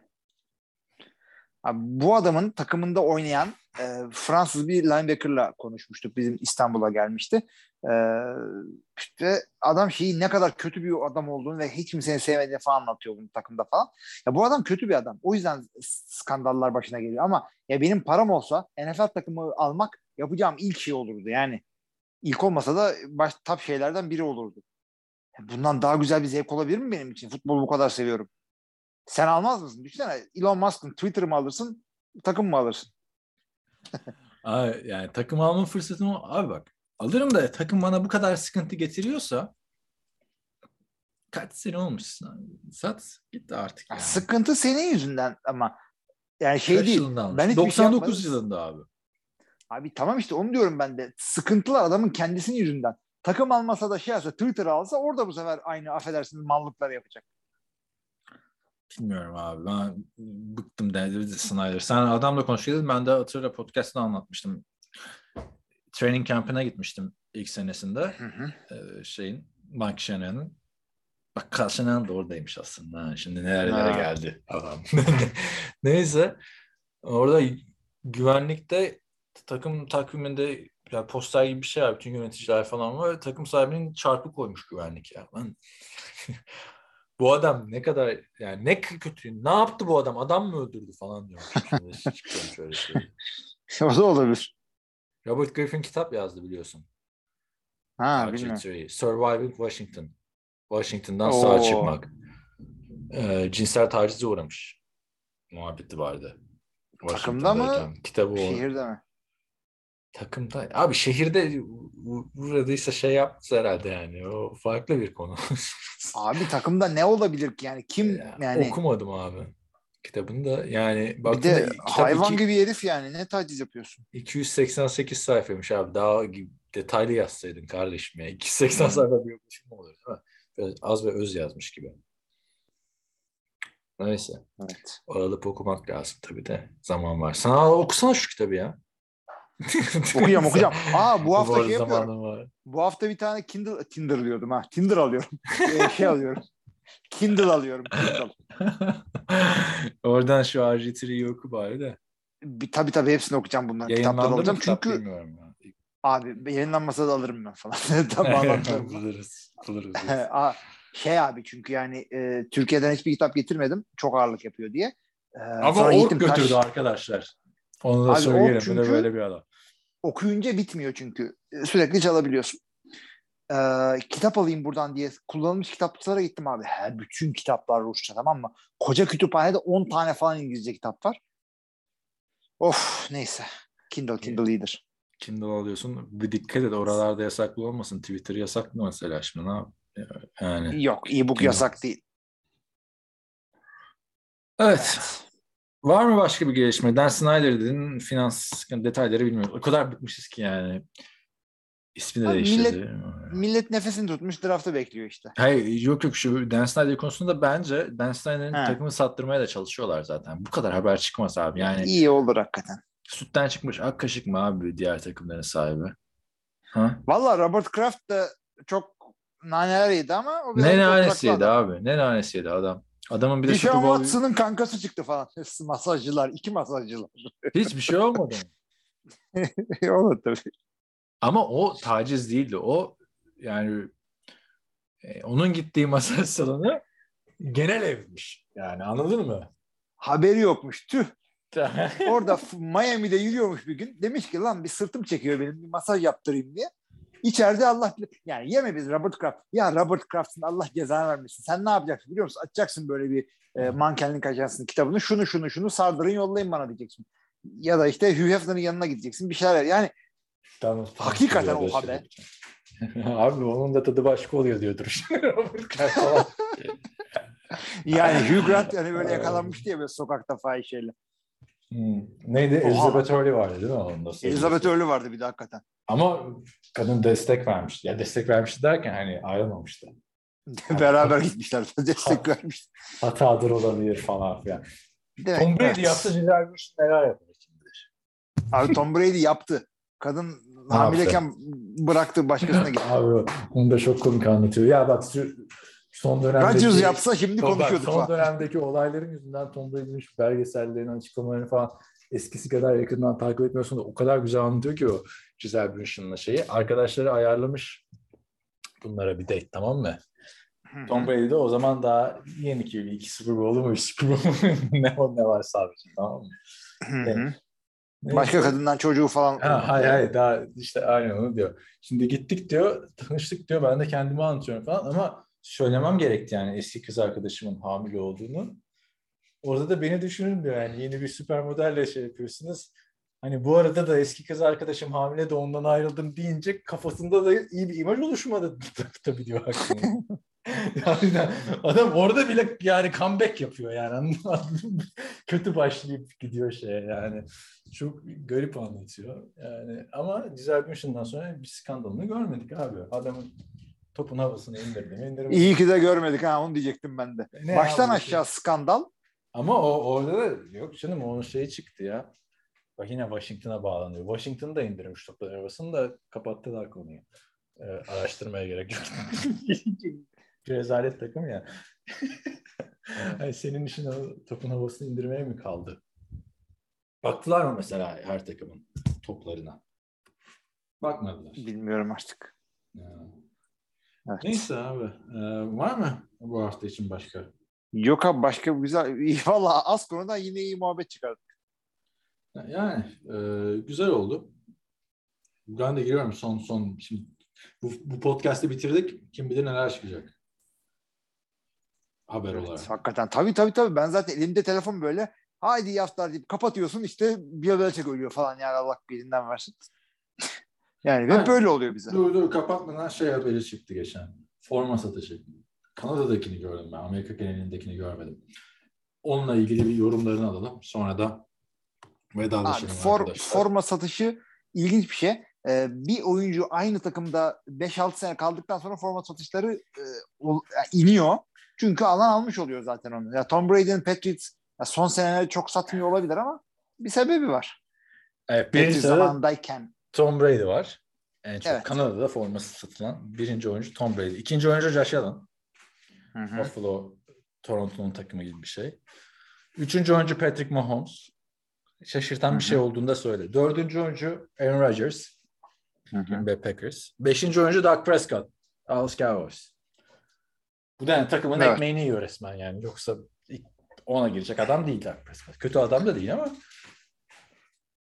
Abi bu adamın takımında oynayan e, Fransız bir linebacker'la konuşmuştuk. Bizim İstanbul'a gelmişti. E, işte adam şeyi ne kadar kötü bir adam olduğunu ve hiç kimsenin sevmediğini falan anlatıyor bunu takımda falan. Ya bu adam kötü bir adam. O yüzden skandallar başına geliyor. Ama ya benim param olsa NFL takımı almak yapacağım ilk şey olurdu. Yani ilk olmasa da baş top şeylerden biri olurdu. Bundan daha güzel bir zevk olabilir mi benim için? Futbolu bu kadar seviyorum. Sen almaz mısın? Düşünsene Elon Musk'ın Twitter'ı mı alırsın, takım mı alırsın? Abi, yani takım alma fırsatım abi bak alırım da takım bana bu kadar sıkıntı getiriyorsa kaç sene olmuş sat gitti artık yani. Sıkıntı senin yüzünden ama yani şey Kaç değil. Ben hiçbir şey 99 yapmadım. yılında abi. Abi tamam işte onu diyorum ben de. Sıkıntılar adamın kendisinin yüzünden. Takım almasa da şey alsa Twitter alsa orada bu sefer aynı affedersiniz mallıkları yapacak. Bilmiyorum abi ben bıktım derdi Snyder. Sen adamla konuşuyordun ben de hatırla podcast'ta anlatmıştım. Training camp'ine gitmiştim ilk senesinde Hı hı. ee, şeyin Mike Shanahan'ın. Bak Carl Shanahan da oradaymış aslında. ha. Şimdi nerelere geldi adam. Neyse orada güvenlikte takım takviminde ya poster gibi bir şey var. Bütün yöneticiler falan var. Takım sahibinin çarpı koymuş güvenlik ya. Ben bu adam ne kadar yani ne kötü ne yaptı bu adam adam mı öldürdü falan diyorum. Şöyle şey. o da olabilir. Robert Griffin kitap yazdı biliyorsun. Ha bilmiyorum. Surviving Washington. Washington'dan Oo. sağ çıkmak. Ee, cinsel tacize uğramış. Muhabbeti vardı. Takımda mı? Kitabı o. Şehirde mi? Takımda. Abi şehirde uğradıysa şey yaptı herhalde yani. O farklı bir konu. Abi takımda ne olabilir ki yani kim Ya, yani Okumadım abi. Kitabını da yani bir de hayvan iki- gibi herif yani ne taciz yapıyorsun? 288 sayfaymış abi. Daha detaylı yazsaydın kardeşim ya. 280 sayfa biyografi mi olur değil mi? Böyle az ve öz yazmış gibi. Neyse. Evet. Aralıp okumak lazım tabii de. Zaman var. Sana okusana şu kitabı ya. Okuyacağım okuyacağım. Aa bu hafta şey yapıyorum. var. Bu hafta bir tane Kindle Tinder diyordum ha. Tinder alıyorum. Ee, şey alıyorum. Kindle alıyorum. Kindle. Oradan şu RG3'yi oku bari de. Bir, tabii tabii hepsini okuyacağım bunların. Kitapları alacağım. Çünkü bilmiyorum ya. abi yayınlanmasa da alırım ben falan. tamam anlatıyorum. buluruz. Buluruz. Aa, şey abi çünkü yani e, Türkiye'den hiçbir kitap getirmedim. Çok ağırlık yapıyor diye. Ee, Ama Ork gittim götürdü taş- arkadaşlar. Onu da Abi söyleyelim. Çünkü- böyle bir adam. okuyunca bitmiyor çünkü. Sürekli çalabiliyorsun. Ee, kitap alayım buradan diye kullanılmış kitapçılara gittim abi. Her bütün kitaplar Rusça tamam mı? Koca kütüphanede 10 tane falan İngilizce kitap var. Of neyse. Kindle Kindle iyidir. Kindle alıyorsun. Bir dikkat et oralarda yasaklı olmasın. Twitter yasak mı mesela şimdi ne yap? Yani. Yok e-book Kindle. yasak değil. Evet. Var mı başka bir gelişme? Dan Snyder dedin. Finans detayları bilmiyorum. O kadar bıkmışız ki yani. İsmi de değiştirdi. Millet nefesini tutmuş draftı bekliyor işte. Hayır yok yok şu Dan Snyder konusunda bence Dan Snyder'in He. takımı sattırmaya da çalışıyorlar zaten. Bu kadar haber çıkmaz abi. Yani İyi olur hakikaten. sütten çıkmış ak kaşık mı abi diğer takımların sahibi? Ha? Valla Robert Kraft da çok naneler yedi ama o Ne nanesiydi adam. abi? Ne nanesiydi adam? Adamın bir de Dishon Super Bowl Watson'ın kankası çıktı falan. Masajcılar, iki masajcılar. hiçbir şey olmadı. mı? Olur tabii. Ama o taciz değildi. O yani e, onun gittiği masaj salonu genel evmiş. Yani anladın mı? Haberi yokmuş. Tüh. Orada Miami'de yürüyormuş bir gün. Demiş ki lan bir sırtım çekiyor benim bir masaj yaptırayım diye. İçeride Allah. Yani yeme biz Robert Kraft. Ya Robert Kraft'ın Allah cezanı vermesin. Sen ne yapacaksın biliyor musun? Açacaksın böyle bir e, mankenlik ajansının kitabını. Şunu şunu şunu sardırın yollayın bana diyeceksin. Ya da işte Hugh Hefner'ın yanına gideceksin. Bir şeyler. Yani Tamam. Hakikaten Böyle oha şey. Abi onun da tadı başka oluyor diyordur. Robert Kraft falan. yani Hugh Grant yani böyle yakalanmış diye böyle sokakta fahişeyle. Hmm. Neydi? Oha. Elizabeth Hurley vardı değil mi? Onun da Elizabeth Earl'ü vardı bir de hakikaten. Ama kadın destek vermişti. Ya destek vermişti derken hani ayrılmamıştı. Beraber gitmişler. Destek vermiş. Hatadır olabilir falan filan. Demek, Tom Brady evet. yapsa Giselle Bündchen neler yapar kim bilir. Abi Tom Brady yaptı. Kadın hamileyken bıraktı başkasına gitti. Abi onu da çok komik anlatıyor. Ya bak son dönemdeki... Rodgers yapsa şimdi konuşuyorduk Son falan. dönemdeki olayların yüzünden Tom Brady'nin belgesellerini, açıklamalarını falan eskisi kadar yakından takip etmiyorsun da o kadar güzel anlatıyor ki o Giselle Bündchen'la şeyi. Arkadaşları ayarlamış bunlara bir date tamam mı? Tom Brady de o zaman daha yeni ki iki Super Bowl'u mu üç Super Bowl'u mu ne o ne var sadece tamam mı? Neyse. Başka kadından çocuğu falan. Ha, hayır hayır daha işte aynen onu diyor. Şimdi gittik diyor, tanıştık diyor. Ben de kendimi anlatıyorum falan ama söylemem gerekti yani eski kız arkadaşımın hamile olduğunu. Orada da beni düşünün diyor yani yeni bir süper modelle şey yapıyorsunuz. Hani bu arada da eski kız arkadaşım hamile de ondan ayrıldım deyince kafasında da iyi bir imaj oluşmadı tabii diyor aklına. yani adam orada bile yani comeback yapıyor yani? Kötü başlayıp gidiyor şeye yani. Çok garip anlatıyor. Yani ama Dissertation'dan sonra bir skandalını görmedik abi. Adamın topun havasını indirdi. mi indirmedi. İyi ki de görmedik ha onu diyecektim ben de. Ne Baştan aşağı skandal. Ama o orada da yok canım onun şeyi çıktı ya. Bak yine Washington'a bağlanıyor. Washington da indirmiş toplar arabasını da kapattılar konuyu. Ee, araştırmaya gerek yok. Rezalet takım ya. Ay, senin işin topun havasını indirmeye mi kaldı? Baktılar mı mesela her takımın toplarına? Bakmadılar. Bilmiyorum artık. Ya. Evet. Neyse abi. Ee, var mı bu hafta için başka? Yok abi başka güzel. Valla az konudan yine iyi muhabbet çıkardık. Yani e, güzel oldu. Ben de giriyorum son son. Şimdi bu, bu podcast'i bitirdik. Kim bilir neler çıkacak. Haber olarak. Hakikaten tabii tabii tabii. Ben zaten elimde telefon böyle haydi iyi haftalar deyip kapatıyorsun işte bir Belichick ölüyor falan yani Allah elinden versin. yani hep Ha. böyle oluyor bize. Dur dur kapatmadan şey haberi çıktı geçen. Forma satışı. Kanada'dakini gördüm ben. Amerika genelindekini görmedim. Onunla ilgili bir yorumlarını alalım. Sonra da Abi, vedalaşalım for, arkadaşlar. forma satışı ilginç bir şey. Ee, bir oyuncu aynı takımda 5-6 sene kaldıktan sonra forma satışları e, iniyor. Çünkü alan almış oluyor zaten onu. Ya Tom Brady'nin Patriots ya son seneleri çok satmıyor olabilir ama bir sebebi var. Evet, birinci zamanındayken. Tom Brady var. En çok Evet. Kanada'da forması satılan birinci oyuncu Tom Brady. İkinci oyuncu Josh Allen. Hı hı. Buffalo, Toronto'nun takımı gibi bir şey. Üçüncü oyuncu Patrick Mahomes. Şaşırtan Hı bir şey olduğunu da söyledi. Dördüncü oyuncu Aaron Rodgers. Hı hı. Green Bay Packers. Beşinci oyuncu Dak Prescott. Dallas Cowboys. Bu da yani takımın Evet. ekmeğini yiyor resmen yani. Yoksa ona girecek adam değil Dak Prescott. Kötü adam da değil ama.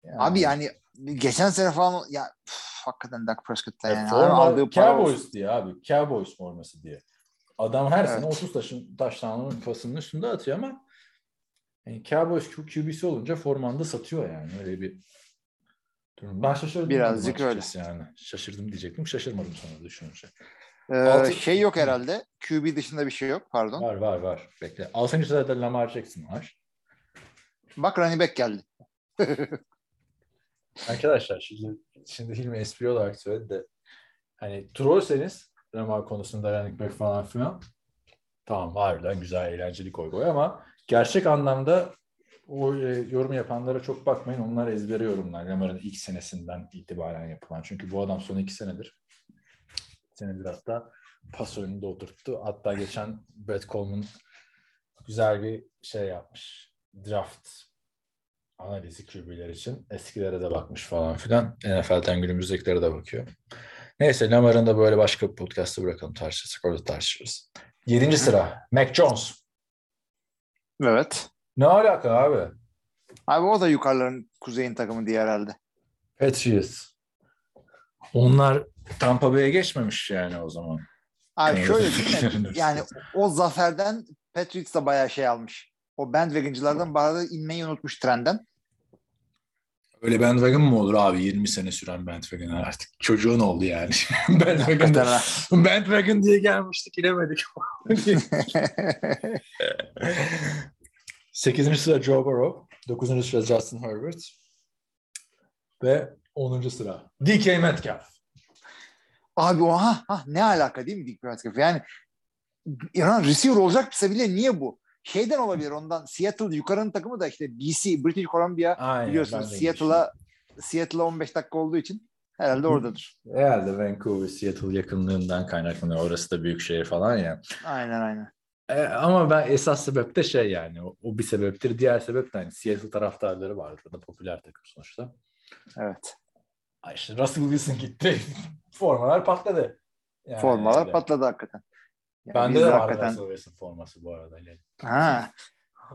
Yani- Abi yani geçen sene falan ya üf, hakikaten Dak Prescott'ta Ya yani forma, para Cowboys diye abi. Cowboys forması diye. Adam her sene Evet. 30 taşın taştanın pasının üstünde atıyor ama yani Cowboys Q- QB'si olunca formanda satıyor yani. Öyle bir durum. Ben şaşırdım. Birazcık açıkçası Yani. Şaşırdım diyecektim. Şaşırmadım sonra düşününce. Ee, Altı- şey yok herhalde. QB dışında bir şey yok pardon. Var var var. Bekle. 6. sırada Lamar Jackson var. Bak running back geldi. Arkadaşlar şimdi, şimdi Hilmi espri olarak söyledi de hani trollseniz Lamar konusunda back falan filan tamam harbiden güzel eğlenceli koy koy ama gerçek anlamda o e, yorum yapanlara çok bakmayın. Onlar ezbere yorumlar. Lamar'ın ilk senesinden itibaren yapılan. Çünkü bu adam son iki senedir senedir hatta pas oyununda oturttu. Hatta geçen Brett Coleman güzel bir şey yapmış. Draft analizi QB'ler için. Eskilere de bakmış falan filan. NFL'den günümüzdekilere de bakıyor. Neyse Lamar'ın da böyle başka bir podcast'ı bırakalım tartışırsak orada tartışırız. Yedinci sıra Mac Jones. Evet. Ne alaka abi? Abi o da yukarıların kuzeyin takımı diye herhalde. Patriots. Onlar Tampa Bay'e geçmemiş yani o zaman. Abi Evet. şöyle mi? Yani o zaferden Patriots da bayağı şey almış. O bandwagoncılardan bazı inmeyi unutmuş trenden. Öyle bandwagon mı olur abi? 20 sene süren bandwagon artık. Çocuğun oldu yani. bandwagon, bandwagon diye gelmiştik inemedik. 8. sıra Joe Burrow. 9. sıra Justin Herbert. Ve 10. sıra DK Metcalf. Abi o ha, ha ne alaka değil mi Dick Metcalf? Yani İran receiver olacaksa bile niye bu? Şeyden olabilir ondan Seattle yukarının takımı da işte BC British Columbia Aynen, biliyorsunuz Seattle'a Seattle'a 15 dakika olduğu için herhalde oradadır. Herhalde Vancouver, Seattle yakınlığından kaynaklanıyor. Orası da büyük şehir falan ya. Aynen aynen. E, ama ben esas sebep de şey yani o, o bir sebeptir. Diğer sebep de hani Seattle taraftarları vardır. O da popüler takım sonuçta. Evet. Ay işte Russell Wilson gitti. Formalar patladı. Yani Formalar öyle. patladı hakikaten. Yani Bende de hakikaten- forması bu arada. Yani. Ha.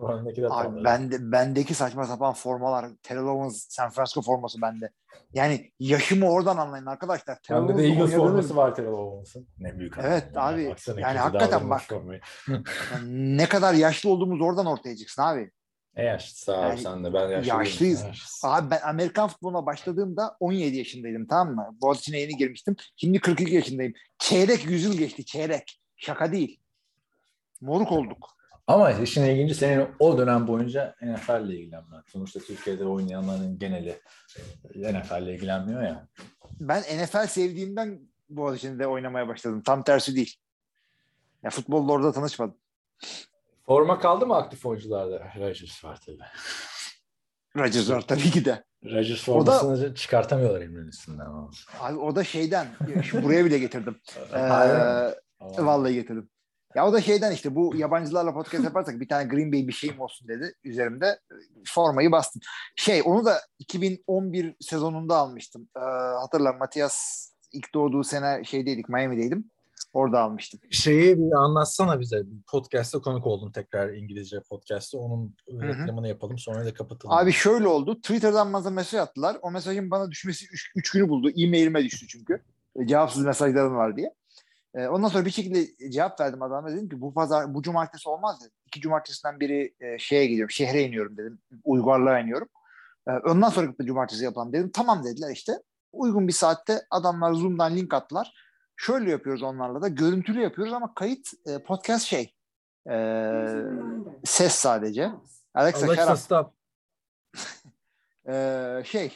Bendeki de Abi bende, bendeki saçma sapan formalar. Terrell Owens San Francisco forması bende. Yani yaşımı oradan anlayın arkadaşlar. Terrell Bende de Eagles forması var Terrell Owens'ın. Ne büyük. Evet abi. Yani ikinci hakikaten bak. Yani ne kadar yaşlı olduğumuz oradan ortaya çıksın abi. Ne yaşlısı abi Yani sen de ben yaşlı yaşlıyız. Yaşlısın. Abi ben Amerikan futboluna başladığımda 17 yaşındaydım tamam mı? Boğaziçi'ne yeni girmiştim. Şimdi 42 yaşındayım. Çeyrek yüzyıl geçti çeyrek. Şaka değil. Moruk olduk. Ama işin ilginci senin o dönem boyunca NFL ile ilgilenmen. Sonuçta Türkiye'de oynayanların geneli NFL ile ilgilenmiyor ya. Ben NFL sevdiğimden Boğaziçi'nde oynamaya başladım. Tam tersi değil. Ya futbolla orada tanışmadım. Forma kaldı mı aktif oyuncularda? Rodgers var tabii. Rodgers var tabii ki de. Rodgers O da- formasını çıkartamıyorlar Emre'nin üstünden. Abi o da şeyden. Şu buraya bile getirdim. Ee, Tamam. vallahi getirdim. Ya o da şeyden işte bu yabancılarla podcast yaparsak bir tane Green Bay bir şeyim olsun dedi. Üzerimde formayı bastım. Şey onu da 2011 sezonunda almıştım. Ee, hatırla Matias ilk doğduğu sene şeydeydik Miami'deydim. Orada almıştım. Şeyi bir anlatsana bize. Podcast'ta konuk oldun tekrar İngilizce podcast'ta. Onun reklamını yapalım sonra da kapatalım. Abi şöyle oldu. Twitter'dan bana mesaj attılar. O mesajın bana düşmesi 3 günü buldu. E-mailime düştü çünkü. E, Cevapsız mesajlarım var diye. E, ondan sonra bir şekilde cevap verdim adama. Dedim ki bu pazar bu cumartesi olmaz dedim. İki cumartesinden biri e, şeye gidiyorum. Şehre iniyorum dedim. Uygarlığa iniyorum. E, ondan sonra cumartesi yapalım dedim. Tamam dediler işte. Uygun bir saatte adamlar Zoom'dan link attılar. Şöyle yapıyoruz onlarla da. Görüntülü yapıyoruz ama kayıt e, podcast şey. E, ses sadece. Alexa, Alexa stop. Ee, şey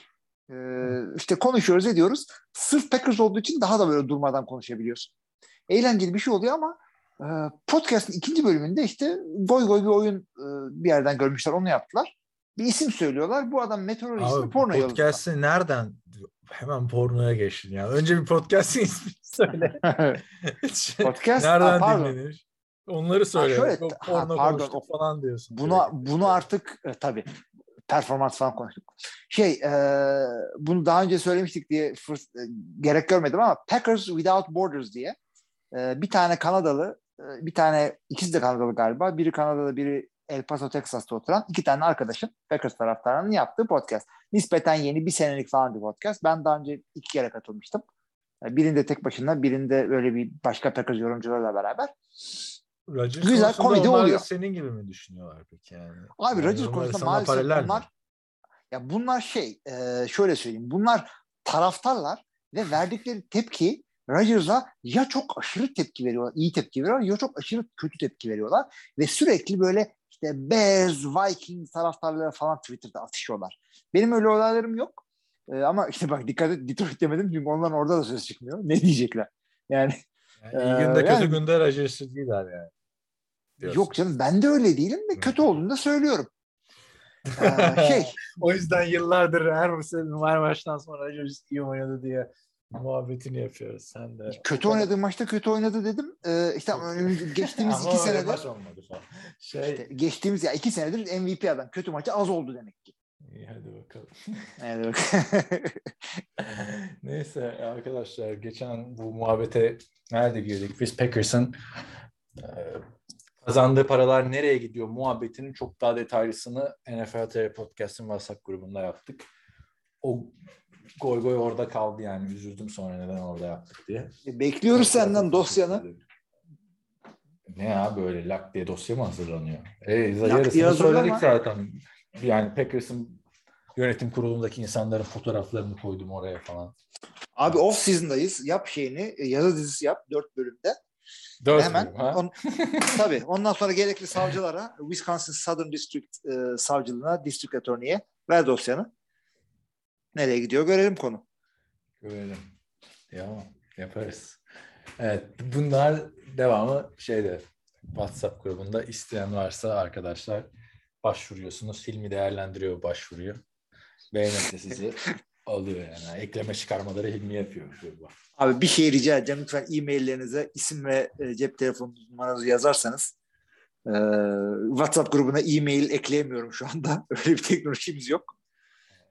e, işte konuşuyoruz ediyoruz. Sırf Packers olduğu için daha da böyle durmadan konuşabiliyorsun. Eğlenceli bir şey oluyor ama e, podcast'ın ikinci bölümünde işte goy goy bir oyun e, bir yerden görmüşler onu yaptılar. Bir isim söylüyorlar. Bu adam meteorolojisini porno yıldızı. podcast'i nereden hemen pornoya geçtin ya. Önce bir podcast'in ismini söyle. Podcast nereden pardon. dinlenir? Onları söyle. şöyle- Yok, ha, pardon, o- falan diyorsun. Buna sürekli. bunu artık e, tabii performans falan konuştuk. Şey e, bunu daha önce söylemiştik diye fırs- e, gerek görmedim ama Packers Without Borders diye e, bir tane Kanadalı e, bir tane ikisi de Kanadalı galiba. Biri Kanada'da biri El Paso Texas'ta oturan iki tane arkadaşın Packers taraftarının yaptığı podcast. Nispeten yeni bir senelik falan bir podcast. Ben daha önce iki kere katılmıştım. E, Birinde tek başına, birinde böyle bir başka Packers yorumcularla beraber. Rodgers Güzel, komedi oluyor. senin gibi mi düşünüyorlar peki yani? Abi Yani Rodgers konusunda maalesef paralel mi? bunlar ya bunlar şey e, şöyle söyleyeyim bunlar taraftarlar ve verdikleri tepki Rodgers'a ya çok aşırı tepki veriyorlar, iyi tepki veriyorlar ya çok aşırı kötü tepki veriyorlar ve sürekli böyle işte Bears, Vikings taraftarları falan Twitter'da atışıyorlar. Benim öyle olaylarım yok. E, ama işte bak dikkat et Detroit demedim çünkü onların orada da söz çıkmıyor. Ne diyecekler? Yani Yani iyi Ee, günde kötü yani- günde Rodgers'ı değiller yani. Diyorsun. yok canım ben de öyle değilim ve kötü olduğunu da söylüyorum. E, şey O yüzden yıllardır her sene her maçtan sonra Rodgers iyi oynadı diye muhabbetini yapıyoruz. Sen de. kötü oynadığı maçta kötü oynadı dedim. Ee, işte geçtiğimiz iki senedir maç olmadı falan. Şey, işte geçtiğimiz ya iki senedir MVP adam. Kötü maçı az oldu demek ki. iyi hadi bakalım. Evet. Neyse arkadaşlar geçen bu muhabbete nerede girdik? Biz Packers'ın e, kazandığı paralar nereye gidiyor muhabbetinin çok daha detaylısını NFL TV Podcast'ın WhatsApp grubunda yaptık. O goy goy orada kaldı yani. Üzüldüm sonra neden orada yaptık diye. Bekliyoruz senden dosyanı. Ne ya böyle lak diye dosya mı hazırlanıyor? E, diye yarısını hazırlama. söyledik zaten. Yani Packers'ın yönetim kurulundaki insanların fotoğraflarını koydum oraya falan. Abi off season'dayız. Yap şeyini. e, Yazı dizisi yap. Dört bölümde. Dört Hemen. bölüm? On, tabii. Ondan sonra gerekli savcılara Wisconsin Southern District e, savcılığına, district attorney'e ver dosyanı. Nereye gidiyor görelim konu. Görelim. Ya yaparız. Evet bunlar devamı şeyde WhatsApp grubunda isteyen varsa arkadaşlar başvuruyorsunuz. Hilmi değerlendiriyor başvuruyu. Beğenirse sizi alıyor yani. Ekleme çıkarmaları Hilmi yapıyor. Abi bir şey rica edeceğim. Lütfen e-maillerinize isim ve e, cep telefonu numaranızı yazarsanız e, WhatsApp grubuna e-mail ekleyemiyorum şu anda. Öyle bir teknolojimiz yok.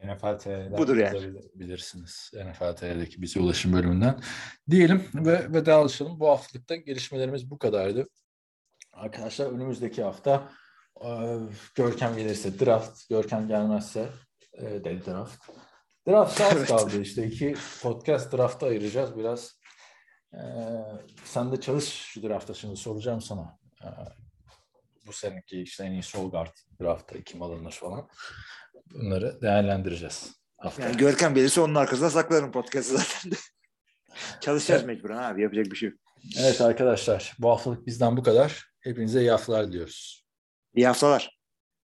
NFL TV'den Budur yani. yazabilirsiniz. NFL TV'deki bize ulaşım bölümünden. Diyelim ve vedalaşalım. Bu haftalıkta gelişmelerimiz bu kadardı. Arkadaşlar önümüzdeki hafta Ee, Görkem gelirse draft, Görkem gelmezse e, de draft. Draft az Evet. kaldı işte. iki podcast drafta ayıracağız biraz. Ee, sen de çalış şu drafta şimdi soracağım sana. Ee, bu seneki işte en iyi sol guard drafta kim alınır falan. Bunları değerlendireceğiz. Haftaya. Yani Görkem gelirse onun arkasına saklarım podcast'ı zaten. Çalışacağız mecburen abi yapacak bir şey yok. Evet arkadaşlar bu haftalık bizden bu kadar. Hepinize iyi haftalar diliyoruz. İyi haftalar.